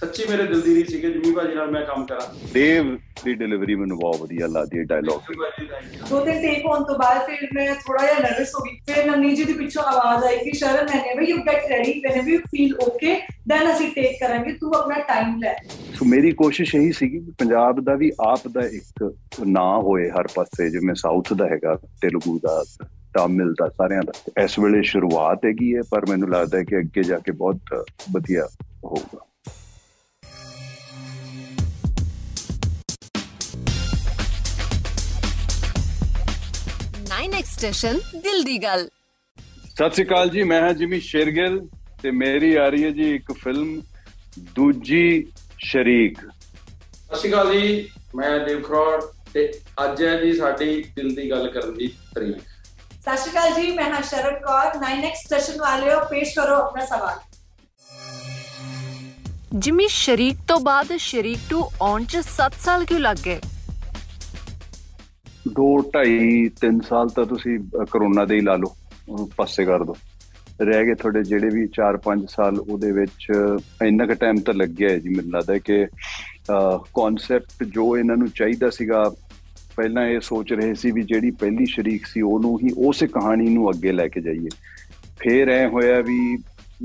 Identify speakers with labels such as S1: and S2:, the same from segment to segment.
S1: ਸੱਚੀ ਮੇਰੇ ਦਿਲ ਦੀ ਰੀ ਸੀਗੇ ਜਿੰਮੀ ਭਾਜੀ ਨਾਲ ਮੈਂ ਕੰਮ ਕਰਾਂ।
S2: ਦੇਵ ਦੀ ਡਿਲੀਵਰੀ ਮੈਨੂੰ ਬਹੁਤ ਵਧੀਆ ਲੱਗਦੀ ਹੈ ਡਾਇਲੌਗ
S3: ਦੋ ਤਿੰਨ ਟੇਕ ਹੋਣ ਤੋਂ ਬਾਅਦ ਫਿਰ ਮੈਂ ਥੋੜਾ ਜਿਹਾ ਨਰਵਸ ਹੋ ਗਈ। ਫਿਰ ਨਵਨੀਤ ਜੀ ਦੀ ਪਿੱਛੋਂ ਆਵਾਜ਼ ਆਈ ਕਿ ਸ਼ਰਨ ਮੈਨੇ ਵੀ you get ready when you feel okay then ਅਸੀਂ ਟੇਕ ਕਰਾਂਗੇ। ਤੂੰ ਆਪਣਾ ਟਾਈਮ ਲੈ।
S2: ਸੋ ਮੇਰੀ ਕੋਸ਼ਿਸ਼ ਇਹੀ ਸੀਗੀ ਕਿ ਪੰਜਾਬ ਦਾ ਵੀ ਆਪ ਦਾ ਇੱਕ ਨਾਂ ਹੋਏ ਹਰ ਪਾਸੇ ਜਿਵੇਂ ਸਾਊਥ ਦਾ ਹੈਗਾ ਤੇਲਗੂ ਦਾ ਤਾਮਿਲ ਦਾ ਸਾਰਿਆਂ ਦਾ। ਇਸ ਵੇਲੇ ਸ਼ੁਰੂਆਤ ਹੈਗੀ ਹੈ ਪਰ ਮੈਨੂੰ ਲੱਗਦਾ ਹੈ ਕਿ ਅੱਗੇ ਜਾ ਕੇ ਬਹੁਤ ਵਧੀਆ ਹੋਊਗਾ।
S4: ਸਟੇਸ਼ਨ ਦਿਲ ਦੀ ਗੱਲ
S2: ਸਤਿ ਸ਼੍ਰੀ ਅਕਾਲ ਜੀ ਮੈਂ ਹਾਂ ਜਿਮੀ ਸ਼ੇਰਗਿਲ ਤੇ ਮੇਰੀ ਆ ਰਹੀ ਹੈ ਜੀ ਇੱਕ ਫਿਲਮ ਦੂਜੀ ਸ਼ਰੀਕ।
S1: ਸਤਿ ਸ਼੍ਰੀ ਅਕਾਲ ਜੀ ਮੈਂ ਦੇਵ ਖਰੋੜ ਤੇ ਅੱਜ ਹੈ ਜੀ ਸਾਡੀ ਦਿਲ ਦੀ ਗੱਲ ਕਰਨ ਦੀ ਤਰੀਕ।
S3: ਸਤਿ ਸ਼੍ਰੀ ਅਕਾਲ ਜੀ ਮੈਂ ਹਾਂ ਸ਼ਰਨ ਕੌਰ 9x ਸਟੇਸ਼ਨ ਵਾਲਿਓ ਪੇਸ਼ ਕਰੋ ਆਪਣਾ ਸਵਾਲ।
S4: ਜਿਮੀ ਸ਼ਰੀਕ ਤੋਂ ਬਾਅਦ ਸ਼ਰੀਕ 2 ਆਉਣ ਚ 7 ਸਾਲ ਕਿਉਂ ਲੱਗ ਗਏ?
S2: 2 2.5 3 ਸਾਲ ਤਾਂ ਤੁਸੀਂ ਕਰੋਨਾ ਦੇ ਹੀ ਲਾ ਲਓ ਉਹਨੂੰ ਪਾਸੇ ਕਰ ਦਿਓ ਰਹਿ ਗਏ ਤੁਹਾਡੇ ਜਿਹੜੇ ਵੀ 4-5 ਸਾਲ ਉਹਦੇ ਵਿੱਚ ਇੰਨਾ ਕੁ ਟਾਈਮ ਤਾਂ ਲੱਗਿਆ ਹੈ ਜੀ ਮੈਨੂੰ ਲੱਗਦਾ ਕਿ ਕਨਸੈਪਟ ਜੋ ਇਹਨਾਂ ਨੂੰ ਚਾਹੀਦਾ ਸੀਗਾ, ਪਹਿਲਾਂ ਇਹ ਸੋਚ ਰਹੇ ਸੀ ਵੀ ਜਿਹੜੀ ਪਹਿਲੀ ਸ਼ਰੀਕ ਸੀ ਉਹਨੂੰ ਹੀ ਉਸੇ ਕਹਾਣੀ ਨੂੰ ਅੱਗੇ ਲੈ ਕੇ ਜਾਈਏ। ਫੇਰ ਐ ਹੋਇਆ ਵੀ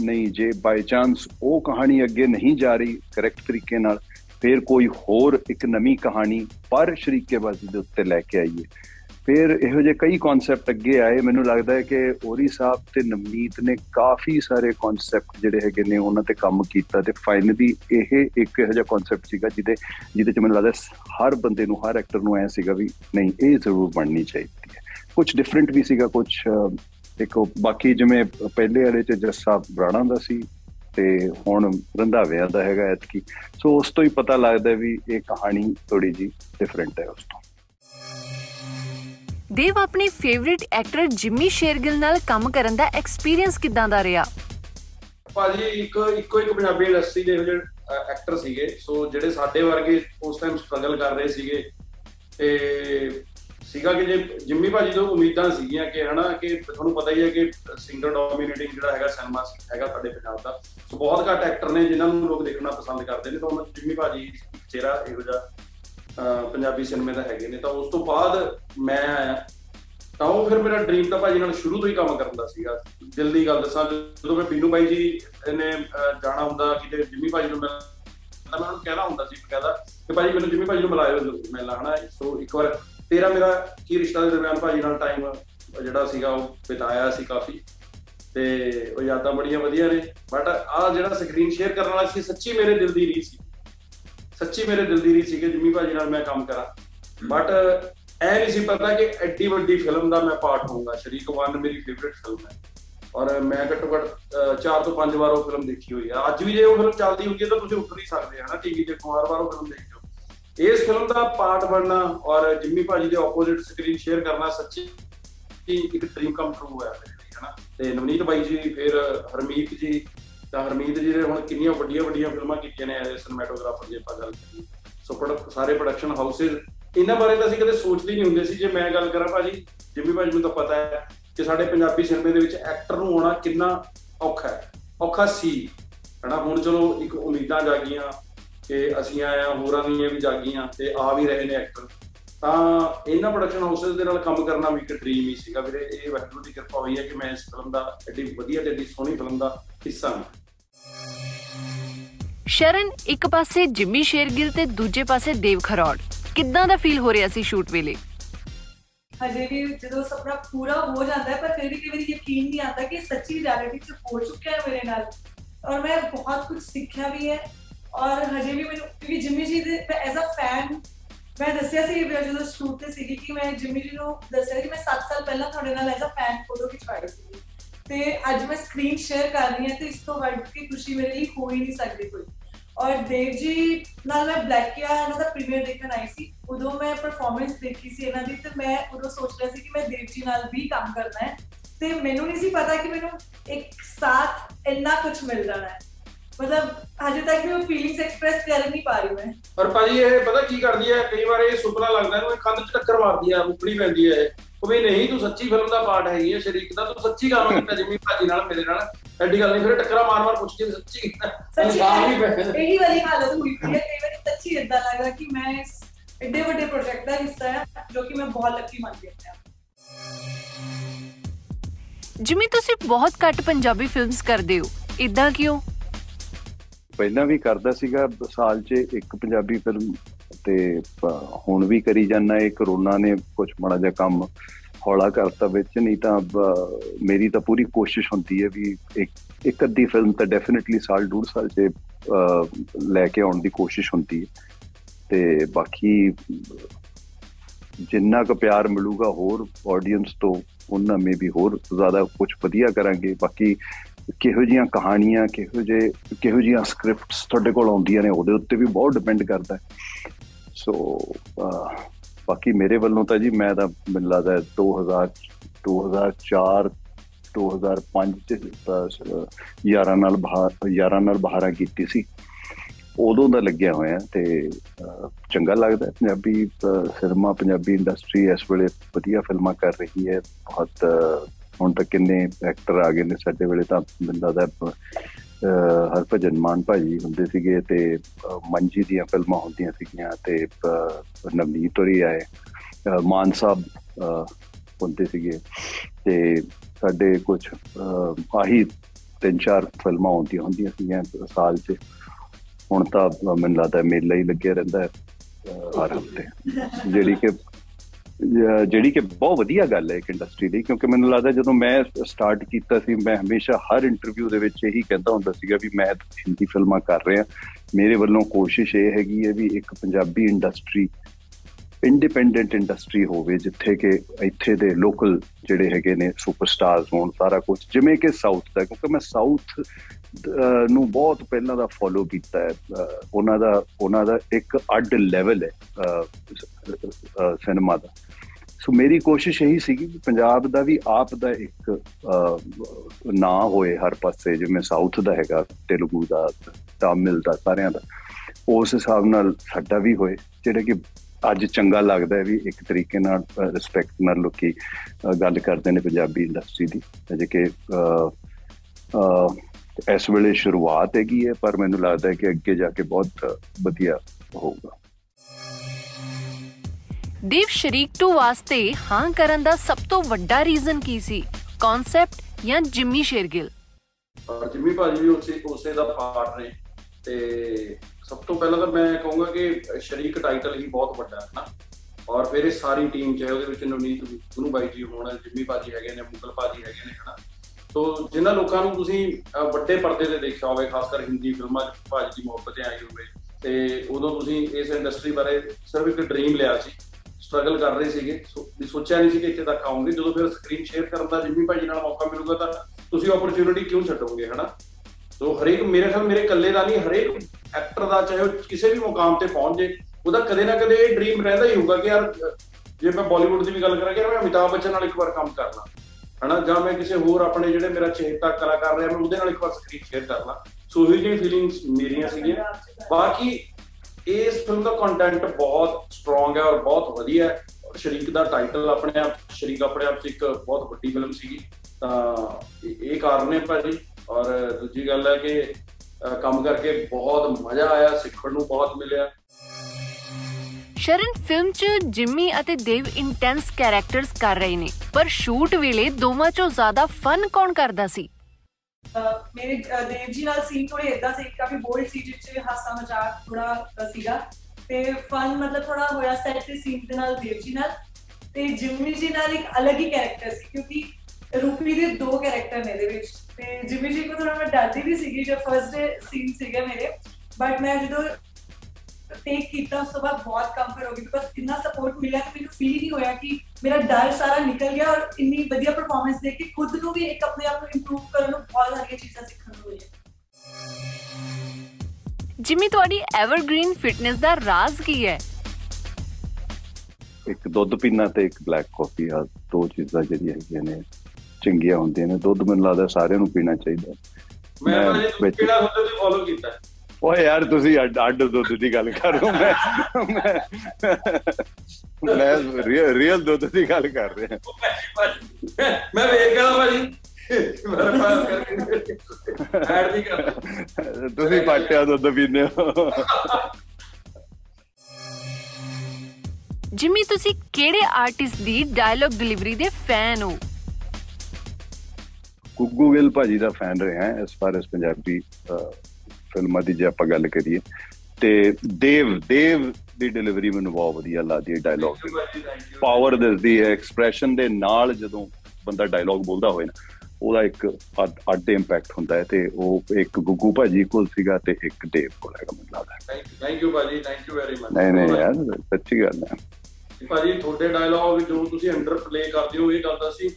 S2: ਨਹੀਂ, ਜੇ ਬਾਈ ਚਾਂਸ ਉਹ ਕਹਾਣੀ ਅੱਗੇ ਨਹੀਂ ਜਾ ਰਹੀ ਕਰੈਕਟ ਤਰੀਕੇ ਨਾਲ ਫਿਰ ਕੋਈ ਹੋਰ ਇੱਕ ਨਵੀਂ ਕਹਾਣੀ ਪਰ ਸ਼ਰੀਕੇਬਾਜ਼ੀ ਦੇ ਉੱਤੇ ਲੈ ਕੇ ਆਈਏ। ਫਿਰ ਇਹੋ ਜਿਹੇ ਕਈ ਕਨਸੈਪਟ ਅੱਗੇ ਆਏ। ਮੈਨੂੰ ਲੱਗਦਾ ਹੈ ਕਿ ਔਰੀ ਸਾਹਿਬ ਤੇ ਨਵਨੀਤ ਨੇ ਕਾਫੀ ਸਾਰੇ ਕਨਸੈਪਟ ਜਿਹੜੇ ਹੈਗੇ ਨੇ ਉਹਨਾਂ ਤੇ ਕੰਮ ਕੀਤਾ ਤੇ ਫਾਈਨਲੀ ਇਹ ਇੱਕ ਇਹੋ ਜਿਹਾ ਕਨਸੈਪਟ ਸੀਗਾ ਜਿਹਦੇ ਜਿਹਦੇ ਚ ਮੈਨੂੰ ਲੱਗਦਾ ਹਰ ਬੰਦੇ ਨੂੰ, ਹਰ ਐਕਟਰ ਨੂੰ ਐ ਸੀਗਾ ਵੀ ਨਹੀਂ, ਇਹ ਜ਼ਰੂਰ ਬਣਨੀ ਚਾਹੀਦੀ ਹੈ। ਕੁਝ ਡਿਫਰੈਂਟ ਵੀ ਸੀਗਾ ਕੁਝ ਇੱਕ ਬਾਕੀ ਜਿਵੇਂ ਪਹਿਲੇ ਵਾਲੇ ਚ ਜੱਸਾ ਬਰਾਣਾ ਦਾ ਸੀ ਤੇ ਹੁਣ ਰੰਧਾਵਿਆਂ ਦਾ ਹੈਗਾ ਐਤਕੀ। ਸੋ ਉਸ ਤੋਂ ਹੀ ਪਤਾ ਲੱਗਦਾ ਵੀ ਇਹ ਕਹਾਣੀ ਥੋੜੀ ਜੀ ਡਿਫਰੈਂਟ ਹੈ ਉਸ ਤੋਂ।
S4: ਦੇਵ ਆਪਣੀ ਫੇਵਰਿਟ ਐਕਟਰ ਜਿਮੀ ਸ਼ੇਰਗਿਲ ਨਾਲ ਕੰਮ ਕਰਨ ਦਾ ਐਕਸਪੀਰੀਅੰਸ ਕਿਦਾਂ ਦਾ ਰਿਹਾ?
S1: ਭਾਜੀ ਇੱਕ ਇੱਕੋ ਇੱਕ ਪੰਜਾਬੀ ਇੰਡਸਟਰੀ ਦੇ ਜਿਹੜੇ ਐਕਟਰ ਸੀਗੇ। ਸੋ ਜਿਹੜੇ ਸਾਡੇ ਵਰਗੇ ਉਸ ਟਾਈਮ ਸਟਰਗਲ ਕਰ ਰਹੇ ਸੀਗੇ ਤੇ ਸੀਗਾ ਕਿ ਜੇ ਜਿੰਮੀ ਭਾਜੀ ਤੋਂ ਉਮੀਦਾਂ ਸੀਗੀਆਂ ਕਿ ਹਨਾ, ਕਿ ਤੁਹਾਨੂੰ ਪਤਾ ਹੀ ਹੈ ਕਿ ਸਿੰਗਲ ਡੋਮੀਨੇਟਿੰਗ ਜਿਹੜਾ ਹੈਗਾ ਸਿਨੇਮਾ ਹੈਗਾ ਸਾਡੇ ਪੰਜਾਬ ਦਾ। ਸੋ ਬਹੁਤ ਘੱਟ ਐਕਟਰ ਨੇ ਜਿਨ੍ਹਾਂ ਨੂੰ ਲੋਕ ਦੇਖਣਾ ਪਸੰਦ ਕਰਦੇ ਨੇ, ਤਾਂ ਉਹਨਾਂ ਜਿੰਮੀ ਭਾਜੀ ਚਿਹਰਾ ਇਹੋ ਜਿਹਾ ਪੰਜਾਬੀ ਸਿਨੇਮੇ ਦਾ ਹੈਗੇ ਨੇ। ਤਾਂ ਉਸ ਤੋਂ ਬਾਅਦ ਮੈਂ ਆਇਆ। ਤਾਂ ਉਹ ਫਿਰ ਮੇਰਾ ਡ੍ਰੀਮ ਤਾਂ ਭਾਜੀ ਨਾਲ ਸ਼ੁਰੂ ਤੋਂ ਹੀ ਕੰਮ ਕਰਨ ਦਾ ਸੀਗਾ। ਦਿਲ ਦੀ ਗੱਲ ਦੱਸਾਂ, ਜਦੋਂ ਮੈਂ ਬੀਨੂ ਬਾਈ ਜੀ ਨੇ ਜਾਣਾ ਹੁੰਦਾ, ਕਿਤੇ ਜਿੰਮੀ ਭਾਜੀ ਨੂੰ ਮੈਂ ਮੈਂ ਉਹਨੂੰ ਕਹਿਣਾ ਹੁੰਦਾ ਸੀ ਕਹਿੰਦਾ ਕਿ ਭਾਜੀ ਮੈਨੂੰ ਜਿੰਮੀ ਭਾਜੀ ਨੂੰ ਬੁਲਾਇਓ ਮੈਂ ਲਾਣਾ। ਸੋ ਇੱਕ ਵਾਰ ਤੇਰਾ ਮੇਰਾ ਕੀ ਰਿਸ਼ਤਾ ਦੇ ਦਰਮਿਆਨ ਭਾਜੀ ਨਾਲ ਟਾਈਮ ਜਿਹੜਾ ਸੀਗਾ ਉਹ ਬਿਤਾਇਆ ਸੀ ਕਾਫੀ ਤੇ ਉਹ ਯਾਦਾਂ ਬੜੀਆਂ ਵਧੀਆ ਨੇ। ਬਟ ਆ ਜਿਹੜਾ ਸਕਰੀਨ ਸ਼ੇਅਰ ਕਰਨ ਵਾਲਾ ਸੀ, ਸੱਚੀ ਮੇਰੇ ਦਿਲ ਦੀ ਰੀ ਸੀ। ਸੱਚੀ ਮੇਰੇ ਦਿਲ ਦੀ ਰੀ ਸੀ ਕਿ ਜਿੰਮੀ ਭਾਜੀ ਨਾਲ ਮੈਂ ਕੰਮ ਕਰਾਂ। ਬਟ ਐ ਨਹੀਂ ਸੀ ਪਤਾ ਕਿ ਐਡੀ ਵੱਡੀ ਫਿਲਮ ਦਾ ਮੈਂ ਪਾਰਟ ਹੋਊਂਗਾ। ਸ਼ਰੀਕ 1 ਮੇਰੀ ਫੇਵਰਿਟ ਫਿਲਮ ਹੈ। ਔਰ ਮੈਂ ਘੱਟੋ ਘੱਟ 4 ਤੋਂ 5 ਵਾਰ ਉਹ ਫਿਲਮ ਦੇਖੀ ਹੋਈ ਹੈ। ਅੱਜ ਵੀ ਜੇ ਉਹ ਫਿਲਮ ਚੱਲਦੀ ਹੁੰਦੀ ਹੈ ਤਾਂ ਤੁਸੀਂ ਉੱਠ ਨਹੀਂ ਸਕਦੇ ਹਨਾ? ਟੀਵੀ ਤੇ ਵਾਰ ਵਾਰ ਉਹ ਫਿਲਮ ਦੇਖਦੇ ਹੋ। ਇਸ ਫਿਲਮ ਦਾ ਪਾਰਟ ਬਣਨਾ ਔਰ ਜਿੰਮੀ ਭਾਜੀ ਦੇ ਆਪੋਜ਼ਿਟ ਸਕਰੀਨ ਸ਼ੇਅਰ ਕਰਨਾ ਸੱਚੀ ਇੱਕ ਡ੍ਰੀਮ ਕਮ ਟਰੂ ਹੈ ਮੇਰੇ ਲਈ, ਹਨਾ? ਤੇ ਨਵਨੀਤ ਬਾਈ ਜੀ, ਫਿਰ ਹਰਮੀਤ ਜੀ, ਤਾਂ ਹਰਮੀਤ ਜੀ ਨੇ ਹੁਣ ਕਿੰਨੀਆਂ ਵੱਡੀਆਂ ਵੱਡੀਆਂ ਫਿਲਮਾਂ ਕੀਤੀਆਂ ਨੇ ਐਜ਼ ਸਿਨੇਮੈਟੋਗ੍ਰਾਫਰ ਜੇ ਆਪਾਂ ਗੱਲ ਕਰੀਏ। ਸੋ ਸਾਰੇ ਪ੍ਰੋਡਕਸ਼ਨ ਹਾਊਸਸ ਇਹਨਾਂ ਬਾਰੇ ਤਾਂ ਅਸੀਂ ਕਦੇ ਸੋਚਦੇ ਨਹੀਂ ਹੁੰਦੇ ਸੀ। ਜੇ ਮੈਂ ਗੱਲ ਕਰਾਂ ਭਾਜੀ, ਜਿੰਮੀ ਭਾਜੀ ਨੂੰ ਤਾਂ ਪਤਾ ਹੈ ਕਿ ਸਾਡੇ ਪੰਜਾਬੀ ਸਿਨੇਮੇ ਦੇ ਵਿੱਚ ਐਕਟਰ ਨੂੰ ਆਉਣਾ ਕਿੰਨਾ ਔਖਾ ਹੈ। ਔਖਾ ਸੀ, ਹਨਾ? ਹੁਣ ਚਲੋ ਇੱਕ ਉਮੀਦਾਂ ਜਾਗੀਆਂ ਕਿ ਅਸੀਂ ਆਇਆ ਹੋਰਾਂ ਦੀਆਂ ਵੀ ਜਾਗੀਆਂ ਤੇ ਆ ਵੀ ਰਹੇ ਨੇ ਐਕਟਰ ਤਾਂ ਇਹਨਾਂ ਪ੍ਰੋਡਕਸ਼ਨ ਹਾਊਸਸ ਦੇ ਨਾਲ ਕੰਮ ਕਰਨਾ ਵੀ ਇੱਕ ਡ੍ਰੀਮ ਹੀ ਸੀਗਾ ਵੀਰੇ। ਇਹ ਵਾਹਿਗੁਰੂ ਦੀ ਕਿਰਪਾ ਹੋਈ ਹੈ ਕਿ ਮੈਂ ਇਸ ਫਿਲਮ ਦਾ ਐਡੀ ਵਧੀਆ ਤੇ ਐਡੀ ਸੋਹਣੀ ਫਿਲਮ ਦਾ ਹਿੱਸਾ ਹਾਂ।
S4: ਸ਼ਰਨ ਇੱਕ ਪਾਸੇ ਜਿੰਮੀ ਸ਼ੇਰਗਿਲ ਤੇ ਦੂਜੇ ਪਾਸੇ ਦੇਵ ਖਰੋੜ। ਕਿੱਦਾਂ ਦਾ ਫੀਲ ਹੋ ਰਿਹਾ ਸੀ ਸ਼ੂਟ ਵੇਲੇ?
S3: ਹਜੇ ਵੀ ਜਦੋਂ ਸੁਪਨਾ ਪੂਰਾ ਹੋ ਜਾਂਦਾ ਹੈ ਪਰ ਫਿਰ ਵੀ ਕਈ ਯਕੀਨ ਨਹੀਂ ਆਉਂਦਾ ਕਿ ਸੱਚੀ ਰਿਐਲਿਟੀ ਚ ਹੋ ਚੁੱਕਿਆ ਹੈ ਮੇਰੇ ਨਾਲ। ਔਰ ਮੈਂ ਬਹੁਤ ਕੁਝ ਸਿੱਖਿਆ ਵੀ ਹੈ। ਔਰ ਹਜੇ ਵੀ ਮੈਨੂੰ ਕਿਉਂਕਿ ਜਿੰਮੀ ਜੀ ਦੇ ਐਜ਼ ਅ ਫੈਨ ਮੈਂ ਦੱਸਿਆ ਸੀ ਜਦੋਂ ਸ਼ੂਟ ਤੇ ਸੀਗੀ ਕਿ ਮੈਂ ਜਿੰਮੀ ਜੀ ਨੂੰ ਦੱਸਿਆ ਕਿ ਮੈਂ 7 ਸਾਲ ਪਹਿਲਾਂ ਤੁਹਾਡੇ ਨਾਲ ਐਜ਼ ਅ ਫੈਨ ਫੋਟੋ ਖਿਚਵਾਈ ਸੀ ਤੇ ਅੱਜ ਮੈਂ ਸਕਰੀਨ ਸ਼ੇਅਰ ਕਰ ਰਹੀ ਹਾਂ ਤੇ ਇਸ ਤੋਂ ਵੱਧ ਕੇ ਖੁਸ਼ੀ ਮੇਰੇ ਲਈ ਹੋ ਹੀ ਨਹੀਂ ਸਕਦੀ ਕੋਈ ਔਰ ਦੇਵ ਜੀ ਨਾਲ ਮੈਂ ਬਲੈਕ ਕਿਆ ਇਹਨਾਂ ਦਾ ਪ੍ਰੀਮੀਅਰ ਦੇਖਣ ਆਈ ਸੀ ਉਦੋਂ ਮੈਂ ਪਰਫਾਰਮੈਂਸ ਦੇਖੀ ਸੀ ਇਹਨਾਂ ਦੀ ਤੇ ਮੈਂ ਉਦੋਂ ਸੋਚ ਰਿਹਾ ਸੀ ਕਿ ਮੈਂ ਦੇਵ ਜੀ ਨਾਲ ਵੀ ਕੰਮ ਕਰਨਾ ਹੈ ਤੇ ਮੈਨੂੰ ਨਹੀਂ ਸੀ ਪਤਾ ਕਿ ਮੈਨੂੰ ਇੱਕ ਸਾਥ ਇੰਨਾ ਕੁਝ ਮਿਲ ਜਾਣਾ ਹੈ ਮਤਲਬ ਹਜੇ ਤੱਕ ਵੀ ਉਹ ਫੀਲਿੰਗਸ ਐਕਸਪ੍ਰੈਸ ਕਰ ਨਹੀਂ ਪਾ ਰਹੀ ਮੈਂ।
S1: ਪਰ ਭਾਜੀ ਇਹ ਪਤਾ ਕੀ ਕਰਦੀ ਹੈ ਕਈ ਵਾਰ ਇਹ ਸੁਪਨਾ ਲੱਗਦਾ ਇਹਨੂੰ ਕੰਧ 'ਚ ਟੱਕਰ ਮਾਰਦੀ ਆ ਉੱਪੜੀ ਪੈਂਦੀ ਹੈ ਉਹ ਵੀ ਨਹੀਂ ਤੂੰ ਸੱਚੀ ਫਿਲਮ ਦਾ ਪਾਰਟ ਹੈਗੀ ਹੈ ਸ਼ਰੀਕ ਦਾ ਤੂੰ ਸੱਚੀ ਕੰਮ ਕੀਤਾ ਜਿੰਮੀ ਭਾਜੀ ਨਾਲ ਮੇਰੇ ਨਾਲ। ਐਡੀ ਗੱਲ ਨਹੀਂ ਫਿਰ ਟੱਕਰਾਂ ਮਾਰ ਮਾਰ ਪੁੱਛ ਕੇ ਸੱਚੀ।
S3: ਸੱਚੀ
S1: ਵੀ ਪੈ
S3: ਇਹੀ ਵਾਲੀ ਹਾਲਤ ਹੋਈ ਪਈ ਹੈ ਕਈ ਵਾਰੀ ਸੱਚੀ ਇਦਾਂ ਲੱਗਾ ਕਿ ਮੈਂ ਇਸ ਏਡੇ ਵੱਡੇ ਪ੍ਰੋਜੈਕਟ ਦਾ ਹਿੱਸਾ ਹਾਂ ਜੋ ਕਿ ਮੈਂ ਬਹੁਤ ਲੱਕੀ ਮੰਨਦੀ ਹਾਂ
S4: ਜਿਮੀ ਤੁਸੀਂ ਬਹੁਤ ਘੱਟ ਪੰਜਾਬੀ ਫਿਲਮਸ ਕਰਦੇ ਹੋ। ਇਦਾਂ ਕਿਉਂ?
S2: ਪਹਿਲਾਂ ਵੀ ਕਰਦਾ ਸੀਗਾ ਸਾਲ 'ਚ ਇੱਕ ਪੰਜਾਬੀ ਫਿਲਮ ਤੇ ਪ- ਹੁਣ ਵੀ ਕਰੀ ਜਾਂਦਾ ਇਹ ਕਰੋਨਾ ਨੇ ਕੁਝ ਮਾੜਾ ਜਿਹਾ ਕੰਮ ਹੌਲਾ ਕਰਤਾ ਵਿੱਚ ਨਹੀਂ ਤਾਂ ਬ- ਮੇਰੀ ਤਾਂ ਪੂਰੀ ਕੋਸ਼ਿਸ਼ ਹੁੰਦੀ ਹੈ ਵੀ ਇੱਕ ਇੱਕ ਅੱਧੀ ਫਿਲਮ ਤਾਂ ਡੈਫੀਨਿਟਲੀ ਸਾਲ ਡੂਢ ਸਾਲ 'ਚ ਅ, ਲੈ ਕੇ ਆਉਣ ਦੀ ਕੋਸ਼ਿਸ਼ ਹੁੰਦੀ ਹੈ। ਤੇ ਬਾਕੀ ਜਿੰਨਾ ਕੁ ਪਿਆਰ ਮਿਲੂਗਾ ਹੋਰ ਆਡੀਅנס ਤੋਂ ਉਹਨਾਂ ਮੇ ਵੀ ਹੋਰ ਜ਼ਿਆਦਾ ਕੁਝ ਵਧੀਆ ਕਰਾਂਗੇ। ਬਾਕੀ ਕਿਹੋ ਜੀਆਂ ਕਹਾਣੀਆਂ ਕਿਹੋ ਜੇ ਕਿਹੋ ਜੀਆਂ ਸਕ੍ਰਿਪਟਸ ਤੁਹਾਡੇ ਕੋਲ ਆਉਂਦੀਆਂ ਨੇ ਉਹਦੇ ਉੱਤੇ ਵੀ ਬਹੁਤ ਡਿਪੈਂਡ ਕਰਦਾ। ਹੈ ਸੋ ਅਹ, ਬਾਕੀ ਮੇਰੇ ਵੱਲੋਂ ਤਾਂ ਜੀ ਮੈਂ ਤਾਂ ਮੈਨੂੰ ਲੱਗਦਾ ਹੈ 2000 2004 2005 ਚ ਅਹ, ਯਾਰਾਂ ਨਾਲ ਬਾਹਰ ਯਾਰਾਂ ਨਾਲ ਬਾਹਰਾਂ ਕੀਤੀ ਸੀ। ਉਦੋਂ ਦਾ ਲੱਗਿਆ ਹੋਇਆ ਤੇ ਅਹ, ਚੰਗਾ ਲੱਗਦਾ ਹੈ। ਪੰਜਾਬੀ ਅਹ, ਸਿਨੇਮਾ ਪੰਜਾਬੀ ਇੰਡਸਟਰੀ ਇਸ ਵੇਲੇ ਵਧੀਆ ਫਿਲਮਾਂ ਕਰ ਰਹੀ ਹੈ। ਬਹੁਤ ਅਹ, ਹੁਣ ਤੱਕ ਕਿੰਨੇ ਐਕਟਰ ਆ ਗਏ ਨੇ ਸਾਡੇ ਵੇਲੇ ਤਾਂ ਮੈਨੂੰ ਲੱਗਦਾ ਹੈ, ਅਹ, ਹਰਭਜਨ ਮਾਨ ਭਾਜੀ ਹੁੰਦੇ ਸੀਗੇ ਤੇ ਅਹ, ਮੰਜੀ ਦੀਆਂ ਫਿਲਮਾਂ ਹੁੰਦੀਆਂ ਸੀਗੀਆਂ ਤੇ ਅਹ, ਨਵਨੀਤ ਹੋਰੀ ਆਏ ਅਹ, ਮਾਨ ਸਾਹਿਬ ਅਹ, ਹੁੰਦੇ ਸੀਗੇ ਤੇ ਸਾਡੇ ਕੁਝ ਆਹੀ ਤਿੰਨ ਚਾਰ ਫਿਲਮਾਂ ਹੁੰਦੀਆਂ ਹੁੰਦੀਆਂ ਸੀਗੀਆਂ ਸਾਲ 'ਚ। ਹੁਣ ਤਾਂ ਮੈਨੂੰ ਲੱਗਦਾ ਮੇਲਾ ਹੀ ਲੱਗਿਆ ਰਹਿੰਦਾ ਹੈ ਅਹ, ਹਰ ਹਫ਼ਤੇ ਜਿਹੜੀ ਕਿ ਅਹ, ਜਿਹੜੀ ਕਿ ਬਹੁਤ ਵਧੀਆ ਗੱਲ ਹੈ ਇੱਕ ਇੰਡਸਟਰੀ ਲਈ ਕਿਉਂਕਿ ਮੈਨੂੰ ਲੱਗਦਾ ਜਦੋਂ ਮੈਂ ਸਟਾਰਟ ਕੀਤਾ ਸੀ, ਮੈਂ ਹਮੇਸ਼ਾ ਹਰ ਇੰਟਰਵਿਊ ਦੇ ਵਿੱਚ ਇਹੀ ਕਹਿੰਦਾ ਹੁੰਦਾ ਸੀਗਾ ਵੀ ਮੈਂ ਹਿੰਦੀ ਫਿਲਮਾਂ ਕਰ ਰਿਹਾ। ਮੇਰੇ ਵੱਲੋਂ ਕੋਸ਼ਿਸ਼ ਇਹ ਹੈਗੀ ਹੈ ਵੀ ਇੱਕ ਪੰਜਾਬੀ ਇੰਡਸਟਰੀ ਇੰਡੀਪੈਂਡੈਂਟ ਇੰਡਸਟਰੀ ਹੋਵੇ, ਜਿੱਥੇ ਕਿ ਇੱਥੇ ਦੇ ਲੋਕਲ ਜਿਹੜੇ ਹੈਗੇ ਨੇ ਸੁਪਰਸਟਾਰਸ ਹੋਣ, ਸਾਰਾ ਕੁਝ ਜਿਵੇਂ ਕਿ ਸਾਊਥ ਦਾ, ਕਿਉਂਕਿ ਮੈਂ ਸਾਊਥ ਨੂੰ ਬਹੁਤ ਪਹਿਲਾਂ ਦਾ ਫੋਲੋ ਕੀਤਾ ਹੈ। ਅਹ, ਉਹਨਾਂ ਦਾ ਉਹਨਾਂ ਦਾ ਇੱਕ ਅੱਡ ਲੈਵਲ ਹੈ ਸਿਨੇਮਾ ਦਾ। ਸੋ ਮੇਰੀ ਕੋਸ਼ਿਸ਼ ਇਹੀ ਸੀਗੀ ਕਿ ਪੰਜਾਬ ਦਾ ਵੀ ਆਪ ਦਾ ਇੱਕ ਅਹ, ਨਾਂ ਹੋਏ ਹਰ ਪਾਸੇ ਜਿਵੇਂ ਸਾਊਥ ਦਾ ਹੈਗਾ ਤੇਲਗੂ ਦਾ ਤਾਮਿਲ ਦਾ ਸਾਰਿਆਂ ਦਾ। ਉਸ ਹਿਸਾਬ ਨਾਲ ਸਾਡਾ ਵੀ ਹੋਏ ਜਿਹੜੇ ਕਿ ਅੱਜ ਚੰਗਾ ਲੱਗਦਾ ਹੈ ਵੀ ਇੱਕ ਤਰੀਕੇ ਨਾਲ ਰਿਸਪੈਕਟ ਨਾਲ ਲੋਕੀ ਅਹ, ਗੱਲ ਕਰਦੇ ਨੇ ਪੰਜਾਬੀ ਇੰਡਸਟਰੀ ਦੀ। ਅਜੇ ਕਿ ਅਹ, ਅਹ, ਇਸ ਵੇਲੇ ਸ਼ੁਰੂਆਤ ਹੈਗੀ ਹੈ ਪਰ ਮੈਨੂੰ ਲੱਗਦਾ ਹੈ ਕਿ ਅੱਗੇ ਜਾ ਕੇ ਬਹੁਤ ਵਧੀਆ ਹੋਊਗਾ।
S4: ਦੇਵ ਸ਼ਰੀਕ 2 ਵਾਸਤੇ ਹਾਂ ਕਰਨ ਦਾ ਸਭ ਤੋਂ ਵੱਡਾ ਰੀਜ਼ਨ ਕੀ ਸੀ? ਕਨਸੈਪਟ ਜਾਂ ਜਿਮੀ ਸ਼ੇਰਗਿਲ?
S1: ਔਰ ਜਿੰਮੀ ਭਾਜੀ ਵੀ ਉਸੇ ਉਸੇ ਦਾ ਪਾਰਟ ਨੇ ਤੇ ਸਭ ਤੋਂ ਪਹਿਲਾਂ ਤਾਂ ਮੈਂ ਕਹੂੰਗਾ ਕਿ ਸ਼ਰੀਕ ਟਾਈਟਲ ਹੀ ਬਹੁਤ ਵੱਡਾ ਹੈ ਨਾ। ਔਰ ਫਿਰ ਇਹ ਸਾਰੀ ਟੀਮ ਚਾਹੇ ਉਹਦੇ ਵਿੱਚ ਨਵਨੀਤ ਗੁਰੂ ਬਾਈ ਜੀ ਹੋਣ ਜਿੰਮੀ ਭਾਜੀ ਹੈਗੇ ਨੇ ਮੁਗਲ ਭਾਜੀ ਹੈਗੇ ਨੇ ਹਨਾ। ਸੋ ਜਿਨ੍ਹਾਂ ਲੋਕਾਂ ਨੂੰ ਤੁਸੀਂ ਵੱਡੇ ਪਰਦੇ ਤੇ ਦੇਖਿਆ ਹੋਵੇ ਖਾਸ ਕਰ ਹਿੰਦੀ ਫਿਲਮਾਂ 'ਚ, ਭਾਜ ਦੀ ਮੁਹੱਬਤ ਆਈ ਹੋਵੇ ਤੇ ਉਦੋਂ ਤੁਸੀਂ ਇਸ ਇੰਡਸਟਰੀ ਬਾਰੇ ਸਿਰਫ ਇੱਕ ਡ੍ਰੀਮ ਲਿਆ ਸੀ ਸਟਰਗਲ ਕਰ ਰਹੇ ਸੀਗੇ ਵੀ ਸੋਚਿਆ ਨਹੀਂ ਸੀ ਕਿ ਇੱਥੇ ਤੱਕ ਆਉਂਗੇ, ਜਦੋਂ ਫਿਰ ਸਕਰੀਨ ਸ਼ੇਅਰ ਕਰਨ ਦਾ ਜਿੰਮੀ ਭਾਜੀ ਨਾਲ ਮੌਕਾ ਮਿਲੂਗਾ ਤਾਂ ਤੁਸੀਂ ਓਪਰਚ्युनिटी ਕਿਉਂ ਛੱਡੋਗੇ, ਹਨਾ? ਸੋ ਹਰੇਕ, ਮੇਰੇ ਖਿਆਲ ਮੇਰੇ ਇਕੱਲੇ ਦਾ ਨਹੀਂ, ਹਰੇਕ ਐਕਟਰ ਦਾ ਚਾਹੇ ਉਹ ਕਿਸੇ ਵੀ ਮੁਕਾਮ ਤੇ ਪਹੁੰਚ ਜੇ, ਉਹਦਾ ਕਦੇ ਨਾ ਕਦੇ ਇਹ ਡ੍ਰੀਮ ਰਹਿੰਦਾ ਹੀ ਹੋਊਗਾ ਕਿ ਯਾਰ ਜੇ ਮੈਂ ਬਾਲੀਵੁੱਡ ਦੀ ਵੀ ਗੱਲ ਕਰਾਂ ਕਿ ਯਾਰ ਮੈਂ ਅਮਿਤਾਭ ਬੱਚਨ ਨਾਲ ਇੱਕ ਵਾਰ ਕੰਮ ਕਰਨਾ। ਹਨਾ? ਜਾਂ ਮੈਂ ਕਿਸੇ ਹੋਰ ਆਪਣੇ ਜਿਹੜੇ ਮੇਰਾ ਚਹੇਤਾ ਕਲਾਕਾਰ ਰਿਹਾ ਮੈਂ ਉਹਦੇ ਨਾਲ ਇੱਕ ਵਾਰ ਸਕਰੀਨ ਸ਼ੇਅਰ ਕਰਨਾ ਸੋ ਇਹੋ ਜਿਹੀਆਂ ਫੀਲਿੰਗਸ ਮੇਰੀਆਂ ਸੀਗੀਆਂ। ਬਾਕੀ ਇਸ ਫਿਲਮ ਦਾ ਕੰਟੈਂਟ ਬਹੁਤ ਸਟਰੋਂਗ ਹੈ ਔਰ ਬਹੁਤ ਵਧੀਆ ਹੈ। ਔਰ ਸ਼ਰੀਕ ਦਾ ਟਾਈਟਲ ਆਪਣੇ ਆਪ ਸ਼ਰੀਕ ਆਪਣੇ ਆਪ 'ਚ ਇੱਕ ਬਹੁਤ ਵੱਡੀ ਫਿਲਮ ਸੀਗੀ। ਤਾਂ ਇਹ- ਇਹ ਕਾਰਨ ਹੈ ਭਾਜੀ। ਔਰ ਦੂਜੀ ਗੱਲ ਹੈ ਕਿ ਅਹ, ਕੰਮ ਕਰਕੇ ਬਹੁਤ ਮਜ਼ਾ ਆਇਆ ਸਿੱਖਣ ਨੂੰ ਬਹੁਤ ਮਿਲਿਆ।
S4: ਸ਼ਰਨ ਫਿਲਮ 'ਚ ਜਿਮੀ ਅਤੇ ਦੇਵ ਇੰਟੈਂਸ ਕੈਰੈਕਟਰਸ ਕਰ ਰਹੇ ਨੇ, ਪਰ ਸ਼ੂਟ ਵੇਲੇ ਦੋਵਾਂ 'ਚੋਂ ਜ਼ਿਆਦਾ ਫਨ ਕੌਣ ਕਰਦਾ ਸੀ?
S3: ਅਹ ਮੇਰੇ, ਅਹ ਦੇਵ ਜੀ ਨਾਲ ਸੀਨ ਥੋੜੇ ਇਦਾਂ ਸੀ, ਕਾਫੀ ਬੋਲਡ ਸੀ, ਜਿਸ ਚ ਹਾਸਾ ਮਜ਼ਾਕ ਥੋੜਾ ਅਹ ਸੀਗਾ। ਤੇ ਫਨ ਮਤਲਬ ਥੋੜਾ ਹੋਇਆ ਸੈਟ ਤੇ ਸੀਨ ਦੇ ਨਾਲ ਦੇਵ ਜੀ ਨਾਲ। ਤੇ ਜਿਮੀ ਜੀ ਨਾਲ ਇੱਕ ਅਲੱਗ ਹੀ ਕੈਰੈਕਟਰ ਸੀ, ਕਿਉਂਕਿ ਰੂਪੀ ਦੇ ਦੋ ਕੈਰੈਕਟਰ ਨੇ ਇਹਦੇ ਵਿੱਚ। ਤੇ ਜਿਮੀ ਜੀ ਕੋ ਥੋੜਾ ਮੈਂ ਡਰਦੀ ਵੀ ਸੀਗੀ ਜਦ ਫਰਸਟ ਡੇ ਸੀਨ ਸੀਗੇ ਮੇਰੇ। ਬਟ ਮੈਂ ਜਦੋਂ ਟੇਕ ਕੀਤਾ ਉਸ ਤੋਂ ਬਾਅਦ ਬਹੁਤ ਕੰਫਰਟ ਹੋ ਗਈ ਬਿਕਾਜ਼ ਇੰਨਾ ਸਪੋਰਟ ਮਿਲਿਆ ਕਿ ਮੈਨੂੰ ਫੀਲ ਨਹੀਂ ਹੋਇਆ ਕਿ ਮੇਰਾ ਡਰ ਸਾਰਾ ਨਿਕਲ ਗਿਆ ਔਰ ਇੰਨੀ ਵਧੀਆ ਪਰਫਾਰਮੈਂਸ ਦੇ ਕੇ ਖੁਦ ਨੂੰ ਵੀ ਇੱਕ ਆਪਣੇ ਆਪ ਨੂੰ ਇੰਪਰੂਵ ਕਰਨ ਨੂੰ ਬਹੁਤ ਸਾਰੀਆਂ ਚੀਜ਼ਾਂ ਸਿੱਖਣ ਨੂੰ ਮਿਲੀਆਂ।
S4: ਜਿਮੀ ਤੁਹਾਡੀ ਐਵਰਗ੍ਰੀਨ ਫਿਟਨੈਸ ਦਾ ਰਾਜ਼ ਕੀ ਹੈ?
S2: ਇੱਕ ਦੁੱਧ ਪੀਣਾ ਤੇ ਇੱਕ ਬਲੈਕ ਕਾਫੀ ਆ ਦੋ ਚੀਜ਼ਾਂ ਜਿਹੜੀਆਂ ਹੈਗੀਆਂ ਨੇ ਚੰਗੀਆਂ ਹੁੰਦੀਆਂ ਨੇ। ਦੁੱਧ ਮੈਨੂੰ ਲੱਗਦਾ ਸਾਰਿਆਂ ਨੂੰ ਪੀਣਾ ਚਾਹੀਦਾ।
S1: ਮੈਂ ਕਿਹੜਾ ਹੁੰਦੇ ਤੁਸੀਂ ਫੋਲੋ ਕੀਤਾ?
S2: ਓਏ ਯਾਰ ਤੁਸੀਂ ਅੱਡ ਅੱਡ ਦੁੱਧ ਦੀ ਗੱਲ ਕਰੋ ਮੈਂ ਮੈਂ ਰੀਅਲ ਰੀਅਲ ਦੁੱਧ ਦੀ ਗੱਲ ਕਰ ਰਿਹਾ।
S1: ਮੈਂ- ਵੇਖ ਗਿਆ ਭਾਜੀ। ਮੈਂ ਪਾਸ ਕਰਕੇ ਐਡ ਨਹੀਂ ਕਰਦਾ।
S2: ਤੁਸੀਂ ਪਾਟਿਆ ਦੁੱਧ ਪੀਂਦੇ ਹੋ।
S4: ਜਿਮੀ ਤੁਸੀਂ ਕਿਹੜੇ ਆਰਟਿਸਟ ਦੀ ਡਾਇਲੌਗ ਡਿਲੀਵਰੀ ਦੇ ਫੈਨ ਹੋ?
S2: ਗੁੱਗੂ ਗਿੱਲ ਭਾਜੀ ਦਾ ਫੈਨ ਰਹੇ ਹਾਂ ਇਸ ਫਾਰ ਇਸ ਪੰਜਾਬੀ ਫਿਲਮਾਂ ਦੀ ਜੇ ਆਪਾਂ ਗੱਲ ਕਰੀਏ ਤੇ ਦੇਵ ਦੇਵ ਦੀ ਡਿਲੀਵਰੀ ਮੈਨੂੰ ਬਹੁਤ ਵਧੀਆ ਲੱਗਦੀ ਹੈ ਡਾਇਲੌਗ ਦੀ। ਪਾਵਰ ਦਿਸਦੀ ਹੈ ਐਕਸਪ੍ਰੈਸ਼ਨ ਦੇ ਨਾਲ ਜਦੋਂ ਬੰਦਾ ਡਾਇਲੌਗ ਬੋਲਦਾ ਹੋਵੇ ਨਾ ਉਹਦਾ ਇੱਕ ਅੱਡ- ਇੰਪੈਕਟ ਹੁੰਦਾ ਹੈ ਤੇ ਉਹ ਇੱਕ ਗੁੱਗੂ ਭਾਜੀ ਕੋਲ ਸੀਗਾ ਤੇ ਇੱਕ ਦੇਵ ਕੋਲ ਹੈਗਾ ਮੈਨੂੰ ਲੱਗਦਾ।
S1: ਥੈਂਕ ਯੂ ਭਾਜੀ ਥੈਂਕ ਯੂ ਵੈਰੀ ਮਚ
S2: ਨਹੀਂ ਨਹੀਂ ਯਾਰ ਸੱਚੀ ਗੱਲ ਹੈ।
S1: ਭਾਜੀ ਤੁਹਾਡੇ ਡਾਇਲੌਗ ਜੋ ਤੁਸੀਂ ਅੰਡਰ ਪਲੇ ਕਰਦੇ ਹੋ ਇਹ ਗੱਲ ਤਾਂ ਅਸੀਂ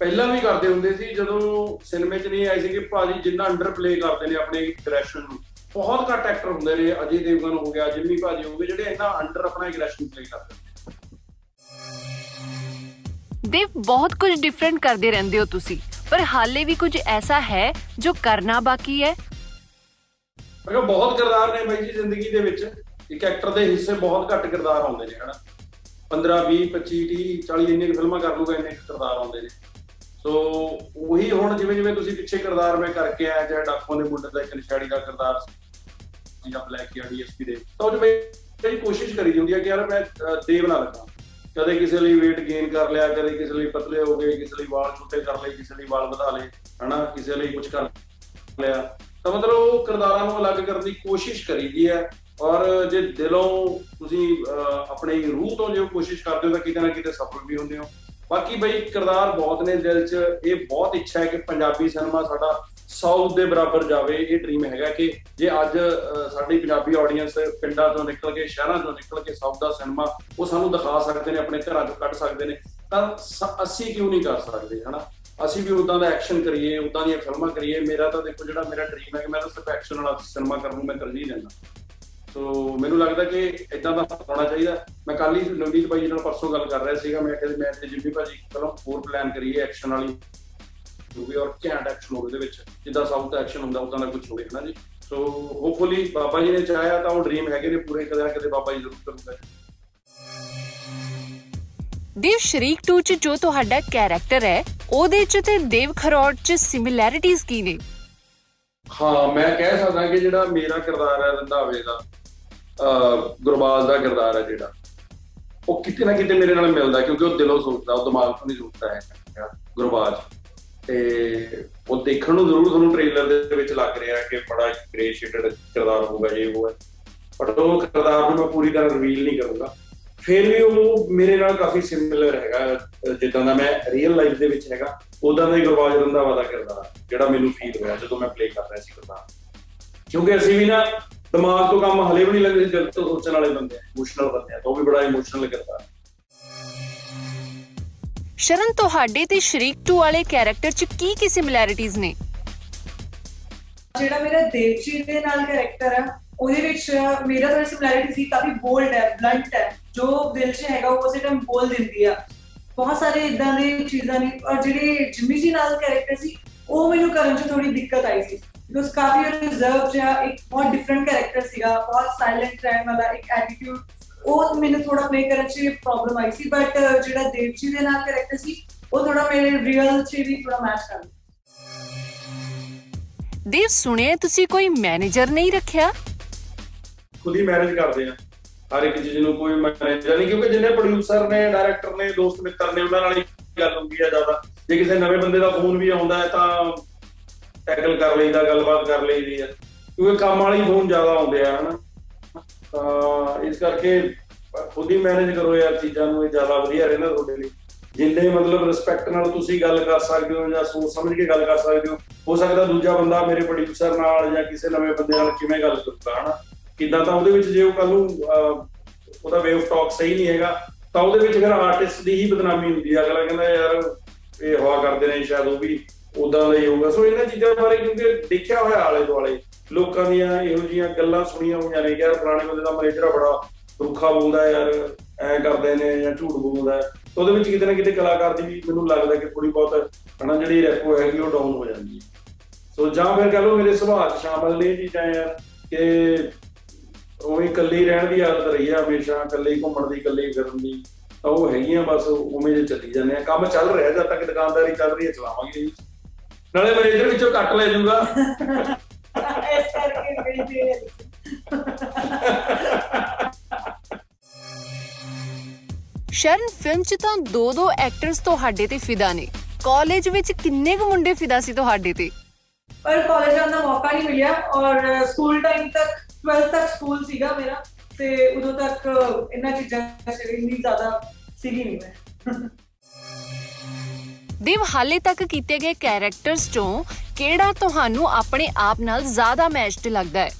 S1: ਪਹਿਲਾਂ ਵੀ ਕਰਦੇ ਹੁੰਦੇ ਸੀ ਜਦੋਂ ਸਿਨੇਮੇ 'ਚ ਨਹੀਂ ਆਏ ਸੀ ਕਿ ਭਾਜੀ ਜਿੰਨਾ ਅੰਡਰ ਪਲੇ ਕਰਦੇ ਨੇ ਆਪਣੇ ਐਗਰੈਸ਼ਨ ਨੂੰ। ਬਹੁਤ ਘੱਟ ਐਕਟਰ ਹੁੰਦੇ ਨੇ ਅਜੇ ਦੇਵਗਨ ਹੋ ਗਿਆ ਜਿੰਮੀ ਭਾਜੀ ਹੋ ਗਏ ਜਿਹੜੇ ਇੰਨਾ ਅੰਡਰ ਆਪਣਾ ਐਗਰੈਸ਼ਨ ਪਲੇ ਕਰਦੇ ਨੇ।
S4: ਦੇਵ ਬਹੁਤ ਕੁਝ ਡਿਫਰੈਂਟ ਕਰਦੇ ਰਹਿੰਦੇ ਹੋ ਤੁਸੀਂ ਪਰ ਹਾਲੇ ਵੀ ਕੁਝ ਐਸਾ ਹੈ ਜੋ ਕਰਨਾ ਬਾਕੀ ਹੈ?
S1: ਮੈਂ ਕਿਹਾ ਬਹੁਤ ਕਿਰਦਾਰ ਨੇ ਬਾਈ ਜੀ ਜ਼ਿੰਦਗੀ ਦੇ ਵਿੱਚ। ਇੱਕ ਐਕਟਰ ਦੇ ਹਿੱਸੇ ਬਹੁਤ ਘੱਟ ਕਿਰਦਾਰ ਆਉਂਦੇ ਨੇ ਹਨਾ। 15 20 25 30 40 ਇੰਨੇ ਫਿਲਮਾਂ ਕਰ ਲੂਗਾ ਇੰਨੇ ਕਿਰਦਾਰ ਆਉਂਦੇ ਨੇ। ਸੋ ਉਹੀ ਹੁਣ ਜਿਵੇਂ ਜਿਵੇਂ ਤੁਸੀਂ ਪਿੱਛੇ ਕਿਰਦਾਰ ਮੈਂ ਕਰਕੇ ਆਇਆ ਚਾਹੇ ਡਾਕੂ ਦੇ ਮੁੰਡੇ ਦਾ ਇੱਕ ਨਸ਼ਾੜੀ ਦਾ ਕਿਰਦਾਰ ਸੀ ਜਾਂ ਬਲੈਕ ਜਾਂ ਡੀਐਸਪੀ ਦੇ। ਤਾਂ ਉਹ 'ਚ ਮੇਰੀ ਕੋਸ਼ਿਸ਼ ਕਰੀ ਹੁੰਦੀ ਹੈ ਕਿ ਯਾਰ ਮੈਂ ਅਹ, ਦੇਵ ਨਾ ਲੱਗਾ। ਕਦੇ ਕਿਸੇ ਲਈ weight gain ਕਰ ਲਿਆ ਕਦੇ ਕਿਸੇ ਲਈ ਪਤਲੇ ਹੋ ਗਏ ਕਿਸੇ ਲਈ ਵਾਲ ਛੋਟੇ ਕਰ ਲਏ ਕਿਸੇ ਲਈ ਵਾਲ ਵਧਾ ਲਏ ਹਨਾ ਕਿਸੇ ਲਈ ਕੁਝ ਕਰ ਲਿਆ। ਤਾਂ ਮਤਲਬ ਉਹ ਕਿਰਦਾਰਾਂ ਨੂੰ ਅਲੱਗ ਕਰਨ ਦੀ ਕੋਸ਼ਿਸ਼ ਕਰੀਦੀ ਹੈ ਔਰ ਜੇ ਦਿਲੋਂ ਤੁਸੀਂ ਅਹ, ਆਪਣੀ ਰੂਹ ਤੋਂ ਜੇ ਕੋਸ਼ਿਸ਼ ਕਰਦੇ ਹੋ ਤਾਂ ਕਿਤੇ ਨਾ ਕਿਤੇ ਸਫਲ ਵੀ ਹੁੰਦੇ ਹੋ। ਬਾਕੀ ਬਈ ਕਿਰਦਾਰ ਬਹੁਤ ਨੇ ਦਿਲ 'ਚ। ਇਹ ਬਹੁਤ ਇੱਛਾ ਹੈ ਕਿ ਪੰਜਾਬੀ ਸਿਨੇਮਾ ਸਾਡਾ ਸਾਊਥ ਦੇ ਬਰਾਬਰ ਜਾਵੇ। ਇਹ ਡ੍ਰੀਮ ਹੈਗਾ ਕਿ ਜੇ ਅੱਜ ਅਹ, ਸਾਡੀ ਪੰਜਾਬੀ ਆਡੀਅנס ਪਿੰਡਾਂ ਤੋਂ ਨਿਕਲ ਕੇ ਸ਼ਹਿਰਾਂ ਤੋਂ ਨਿਕਲ ਕੇ ਸਾਊਥ ਦਾ ਸਿਨੇਮਾ ਉਹ ਸਾਨੂੰ ਦਿਖਾ ਸਕਦੇ ਨੇ ਆਪਣੇ ਘਰਾਂ 'ਚੋਂ ਕੱਢ ਸਕਦੇ ਨੇ ਤਾਂ ਸ- ਅਸੀਂ ਕਿਉਂ ਨਹੀਂ ਕਰ ਸਕਦੇ ਹਨਾ? ਅਸੀਂ ਵੀ ਉਦਾਂ ਦਾ ਐਕਸ਼ਨ ਕਰੀਏ ਉਦਾਂ ਦੀਆਂ ਫਿਲਮਾਂ ਕਰੀਏ। ਮੇਰਾ ਤਾਂ ਦੇਖੋ ਜਿਹੜਾ ਮੇਰਾ ਡ੍ਰੀਮ ਹੈ ਕਿ ਮੈਂ ਤਾਂ ਸਿਰਫ ਐਕਸ਼ਨ ਵਾਲਾ ਸਿਨੇਮਾ ਕਰਨ ਨੂੰ ਮੈਂ ਤਰਜੀਹ ਦਿੰਦਾ। ਸੋ ਮੈਨੂੰ ਲੱਗਦਾ ਕਿ ਇਦਾਂ ਦਾ ਹੋਣਾ ਚਾਹੀਦਾ। ਮੈਂ ਕੱਲ ਹੀ ਨਵਨੀਤ ਭਾਈ ਜੀ ਨਾਲ ਪਰਸੋਂ ਗੱਲ ਕਰ ਰਿਹਾ ਸੀਗਾ। ਮੈਂ ਕਿਹਾ ਮੈਂ ਤੇ ਜਿੰਮੀ ਭਾਜੀ ਚਲੋ ਹੋਰ ਪਲਾਨ ਕਰੀਏ ਐਕਸ਼ਨ ਵਾਲੀ। ਮੂਵੀ ਔਰ ਘੈਂਟ ਐਕਸ਼ਨ ਹੋਵੇ ਉਹਦੇ ਵਿੱਚ। ਜਿੱਦਾਂ ਸਾਊਥ ਐਕਸ਼ਨ ਹੁੰਦਾ ਉਦਾਂ ਦਾ ਕੁਝ ਹੋਵੇ ਹਨਾ ਜੀ? ਸੋ ਹੋਪਫੁਲੀ ਬਾਬਾ ਜੀ ਨੇ ਚਾਹਿਆ ਤਾਂ ਉਹ ਡ੍ਰੀਮ ਹੈਗੇ ਨੇ ਪੂਰੇ। ਕਦੇ ਨਾ ਕਦੇ ਬਾਬਾ ਜੀ ਜ਼ਰੂਰ ਕਰੂਗਾ
S4: ਦੇਵ ਸ਼ਰੀਕ 2 ਚ ਜੋ ਤੁਹਾਡਾ ਕੈਰੈਕਟਰ ਹੈ ਉਹਦੇ ਚ ਤੇ ਦੇਵ ਖਰੋੜ ਚ ਸਿਮਿਲੈਰਿਟੀਜ਼ ਕੀ ਨੇ?
S1: ਹਾਂ ਮੈਂ ਕਹਿ ਸਕਦਾ ਕਿ ਜਿਹੜਾ ਮੇਰਾ ਕਿਰਦਾਰ ਹੈ ਰੰਧਾਵੇ ਦਾ ਗੁਰਬਾਜ਼ ਦਾ ਕਿਰਦਾਰ ਹੈ ਜਿਹੜਾ। ਉਹ ਕਿਤੇ ਨਾ ਕਿਤੇ ਮੇਰੇ ਨਾਲ ਮਿਲਦਾ ਕਿਉਂਕਿ ਉਹ ਦਿਲੋਂ ਸੋਚਦਾ, ਉਹ ਦਿਮਾਗ ਤੋਂ ਨਹੀਂ ਸੋਚਦਾ ਹੈ ਗੁਰਬਾਜ਼। ਤੇ ਉਹ ਦੇਖਣ ਨੂੰ ਜ਼ਰੂਰ ਤੁਹਾਨੂੰ ਟ੍ਰੇਲਰ ਦੇ ਵਿੱਚ ਲੱਗ ਰਿਹਾ ਕਿ ਬੜਾ ਗ੍ਰੇ ਸ਼ੇਡਡ ਕਿਰਦਾਰ ਹੋਊਗਾ ਜੇ ਉਹ ਹੈ। ਪਰ ਉਹ ਕਿਰਦਾਰ ਨੂੰ ਮੈਂ ਪੂਰੀ ਤਰ੍ਹਾਂ ਰਿਵੀਲ ਨਹੀਂ ਕਰੂੰਗਾ। ਫਿਰ ਵੀ ਉਹ ਮੇਰੇ ਨਾਲ ਕਾਫੀ ਸਿਮਿਲਰ ਹੈਗਾ ਅਹ ਜਿੱਦਾਂ ਦਾ ਮੈਂ ਰੀਅਲ ਲਾਈਫ ਦੇ ਵਿੱਚ ਹੈਗਾ ਉਦਾਂ ਦਾ ਹੀ ਗੁਰਬਾਜ ਰੰਧਾਵਾ ਦਾ ਕਿਰਦਾਰ, ਜਿਹੜਾ ਮੈਨੂੰ ਫੀਲ ਹੋਇਆ ਜਦੋਂ ਮੈਂ ਪਲੇ ਕਰ ਰਿਹਾ ਸੀ ਕਿਰਦਾਰ। ਕਿਉਂਕਿ ਅਸੀਂ ਵੀ ਨਾ ਦਿਮਾਗ ਤੋਂ ਕੰਮ ਹਲੇ ਵੀ ਨਹੀਂ ਲੱਗਦੇ ਦਿਲ ਤੋਂ ਸੋਚਣ ਵਾਲੇ ਬੰਦੇ ਆ ਇਮੋਸ਼ਨਲ ਬੰਦੇ ਆ ਤਾਂ ਉਹ ਵੀ ਬੜਾ ਇਮੋਸ਼ਨਲ ਕਿਰਦਾਰ
S4: ਸ਼ਰਨ ਤੁਹਾਡੇ ਤੇ ਸ਼ਰੀਕ 2 ਵਾਲੇ ਕੈਰੈਕਟਰ ਚ ਕੀ ਕੀ ਸਿਮਿਲੈਰਿਟੀਜ਼ ਨੇ?
S3: ਜਿਹੜਾ ਮੇਰਾ ਦੇਵਜੀ ਦੇ ਨਾਲ ਕੈਰੈਕਟਰ ਹੈ ਉਹਦੇ ਵਿੱਚ ਮੇਰਾ ਥੋੜੀ ਸਿਮਿਲੈਰਿਟੀ ਸੀ ਕਾਫੀ ਬੋਲਡ ਹੈ ਬਲੰਟ ਹੈ। ਜੋ ਦਿਲ 'ਚ ਹੈਗਾ ਉਹ ਉਸੇ ਟਾਈਮ ਬੋਲ ਦਿੰਦੀ ਆ। ਬਹੁਤ ਸਾਰੇ ਇਦਾਂ ਦੇ ਚੀਜ਼ਾਂ ਨੇ ਔਰ ਜਿਹੜੇ ਜਿਮੀ ਜੀ ਨਾਲ ਕੈਰੈਕਟਰ ਸੀ ਉਹ ਮੈਨੂੰ ਕਰਨ 'ਚ ਥੋੜੀ ਦਿੱਕਤ ਆਈ ਸੀ। ਬਿਕੋਜ਼ ਕਾਫੀ ਰਿਜ਼ਰਵ ਜਿਹਾ ਇੱਕ ਬਹੁਤ ਡਿਫਰੈਂਟ ਕੈਰੈਕਟਰ ਸੀਗਾ ਬਹੁਤ ਸਾਇਲੈਂਟ ਰਹਿਣ ਵਾਲਾ ਇੱਕ ਐਟੀਟਿਊਡ ਉਹ ਮੈਨੂੰ ਥੋੜਾ ਪਲੇ ਕਰਨ 'ਚ ਪ੍ਰੋਬਲਮ ਆਈ ਸੀ ਬਟ ਜਿਹੜਾ ਦੇਵਜੀ ਦੇ ਨਾਲ ਕੈਰੈਕਟਰ ਸੀ ਉਹ ਥੋੜਾ ਮੇਰੇ ਰੀਅਲ 'ਚ ਵੀ ਥੋੜਾ ਮੈਚ ਕਰਦਾ
S4: ਦੇਵ ਸੁਣਿਆ ਤੁਸੀਂ ਕੋਈ ਮੈਨੇਜਰ ਨਹੀਂ ਰੱਖਿਆ
S1: ਖੁਦ ਹੀ ਮੈਨੇਜ ਕਰਦੇ ਆ ਹਰ ਇੱਕ ਚੀਜ਼ ਨੂੰ ਕੋਈ ਮੈਨੇਜਰ ਨਹੀਂ ਕਿਉਂਕਿ ਜਿੰਨੇ ਪ੍ਰੋਡਿਊਸਰ ਨੇ ਡਾਇਰੈਕਟਰ ਨੇ ਦੋਸਤ ਮਿੱਤਰ ਨੇ ਉਹਨਾਂ ਨਾਲ ਹੀ ਗੱਲ ਹੁੰਦੀ ਹੈ ਜ਼ਿਆਦਾ। ਜੇ ਕਿਸੇ ਨਵੇਂ ਬੰਦੇ ਦਾ ਫੋਨ ਵੀ ਆਉਂਦਾ ਹੈ ਤਾਂ ਟੈਕਲ ਕਰ ਲਈਦਾ ਗੱਲਬਾਤ ਕਰ ਲਈਦੀ ਹੈ ਕਿਉਂਕਿ ਕੰਮ ਵਾਲੀ ਫੋਨ ਜ਼ਿਆਦਾ ਆਉਂਦੇ ਆ ਹਨਾ। ਤਾਂ ਇਸ ਕਰਕੇ ਖੁਦ ਹੀ ਮੈਨੇਜ ਕਰੋ ਯਾਰ ਚੀਜ਼ਾਂ ਨੂੰ ਇਹ ਜ਼ਿਆਦਾ ਵਧੀਆ ਰਹਿੰਦਾ ਤੁਹਾਡੇ ਲਈ। ਜਿੰਨੇ ਮਤਲਬ ਰਿਸਪੈਕਟ ਨਾਲ ਤੁਸੀਂ ਗੱਲ ਕਰ ਸਕਦੇ ਹੋ ਜਾਂ ਸੋਚ ਸਮਝ ਕੇ ਗੱਲ ਕਰ ਸਕਦੇ ਹੋ ਹੋ ਸਕਦਾ ਦੂਜਾ ਬੰਦਾ ਮੇਰੇ ਪ੍ਰੋਡਿਊਸਰ ਨਾਲ ਜਾਂ ਕਿਸੇ ਨਵੇਂ ਬੰਦੇ ਨਾਲ ਕਿਵੇਂ ਗੱਲ ਕਰੂਗਾ ਹਨਾ। ਕਿੱਦਾਂ ਤਾਂ ਉਹਦੇ ਵਿੱਚ ਜੇ ਉਹ ਕੱਲ ਨੂੰ ਅਹ, ਉਹਦਾ ਵੇ ਆਫ ਟਾਕ ਸਹੀ ਨਹੀਂ ਹੈਗਾ ਤਾਂ ਉਹਦੇ ਵਿੱਚ ਫਿਰ ਆਰਟਿਸਟ ਦੀ ਹੀ ਬਦਨਾਮੀ ਹੁੰਦੀ ਹੈ ਅਗਲਾ ਕਹਿੰਦਾ ਯਾਰ ਇਹ ਹਵਾ ਕਰਦੇ ਨੇ ਸ਼ਾਇਦ ਉਹ ਵੀ। ਉਦਾਂ ਦਾ ਹੀ ਹੋਊਗਾ। ਸੋ ਇਹਨਾਂ ਚੀਜ਼ਾਂ ਬਾਰੇ ਕਿਉਂਕਿ ਦੇਖਿਆ ਹੋਇਆ ਆਲੇ ਦੁਆਲੇ, ਲੋਕਾਂ ਦੀਆਂ ਇਹੋ ਜਿਹੀਆਂ ਗੱਲਾਂ ਸੁਣੀਆਂ ਹੋਈਆਂ ਨੇ ਕਿ ਯਾਰ ਫਲਾਣੇ ਬੰਦੇ ਦਾ ਮੈਨੇਜਰ ਆ, ਬੜਾ ਰੁੱਖਾ ਬੋਲਦਾ ਯਾਰ, ਐ ਕਰਦੇ ਨੇ ਜਾਂ ਝੂਠ ਬੋਲਦਾ। ਹੈ। ਤਾਂ ਉਹਦੇ ਵਿੱਚ ਕਿਤੇ ਨਾ ਕਿਤੇ ਕਲਾਕਾਰ ਦੀ ਵੀ ਮੈਨੂੰ ਲੱਗਦਾ ਕਿ ਥੋੜੀ ਬਹੁਤ ਹਨਾ ਜਿਹੜੀ ਰੈਪੋ ਹੈਗੀ ਉਹ ਡਾਊਨ ਹੋ ਜਾਂਦੀ ਹੈ। ਸੋ ਜਾਂ ਫਿਰ ਕਹ ਲਓ ਮੇਰੇ ਸੁਭਾਅ 'ਚ ਸ਼ਾਮਲ ਨੇ ਇਹ ਚੀਜ਼ਾਂ ਯਾਰ ਕਿ ਉਵੇਂ ਇਕੱਲੇ ਹੀ ਰਹਿਣ ਦੀ ਆਦਤ ਰਹੀ ਆ ਹਮੇਸ਼ਾ, ਇਕੱਲੇ ਹੀ ਘੁੰਮਣ ਦੀ, ਇਕੱਲੇ ਹੀ ਫਿਰਨ ਦੀ, ਤਾਂ ਉਹ ਹੈਗੀਆਂ ਬਸ, ਉਵੇਂ ਜੇ ਚੱਲੀ ਜਾਂਦੇ ਆ। ਕੰਮ ਚੱਲ ਰਿਹਾ, ਜਦ ਤੱਕ ਦੁਕਾਨਦਾਰੀ ਚੱਲ ਰਹੀ ਹੈ, ਚਲਾਵਾਂਗੇ ਜੀ ਨਾਲੇ ਮੈਨੇਜਰ ਵਿੱਚੋਂ ਕੱਟ ਲੈ ਜਾਊਗਾ
S3: ਇਸ ਕਰਕੇ ਕਹਿੰਦੇ
S4: ਸ਼ਰਨ ਫਿਲਮ 'ਚ ਤਾਂ ਦੋ ਦੋ ਐਕਟਰਸ ਤੁਹਾਡੇ ਤੇ ਫਿਦਾ ਨੇ। ਕਾਲਜ ਵਿੱਚ ਕਿੰਨੇ ਕੁ ਮੁੰਡੇ ਫਿਦਾ ਸੀ ਤੁਹਾਡੇ ਤੇ?
S3: ਪਰ ਕਾਲਜ ਜਾਣ ਦਾ ਮੌਕਾ ਨਹੀਂ ਮਿਲਿਆ ਔਰ ਸਕੂਲ ਟਾਈਮ ਤੱਕ 12th ਤੱਕ ਸਕੂਲ ਸੀਗਾ ਮੇਰਾ ਤੇ ਉਦੋਂ ਤੱਕ ਇਹਨਾਂ ਚੀਜ਼ਾਂ ਚ ਇੰਨੀ ਜ਼ਿਆਦਾ ਸੀਗੀ ਨਹੀਂ ਮੈਂ।
S4: ਦੇਵ ਹਾਲੇ ਤੱਕ ਕੀਤੇ ਗਏ ਕੈਰੈਕਟਰਸ 'ਚੋਂ ਕਿਹੜਾ ਤੁਹਾਨੂੰ ਆਪਣੇ ਆਪ ਨਾਲ ਜ਼ਿਆਦਾ ਮੈਚਡ ਲੱਗਦਾ ਹੈ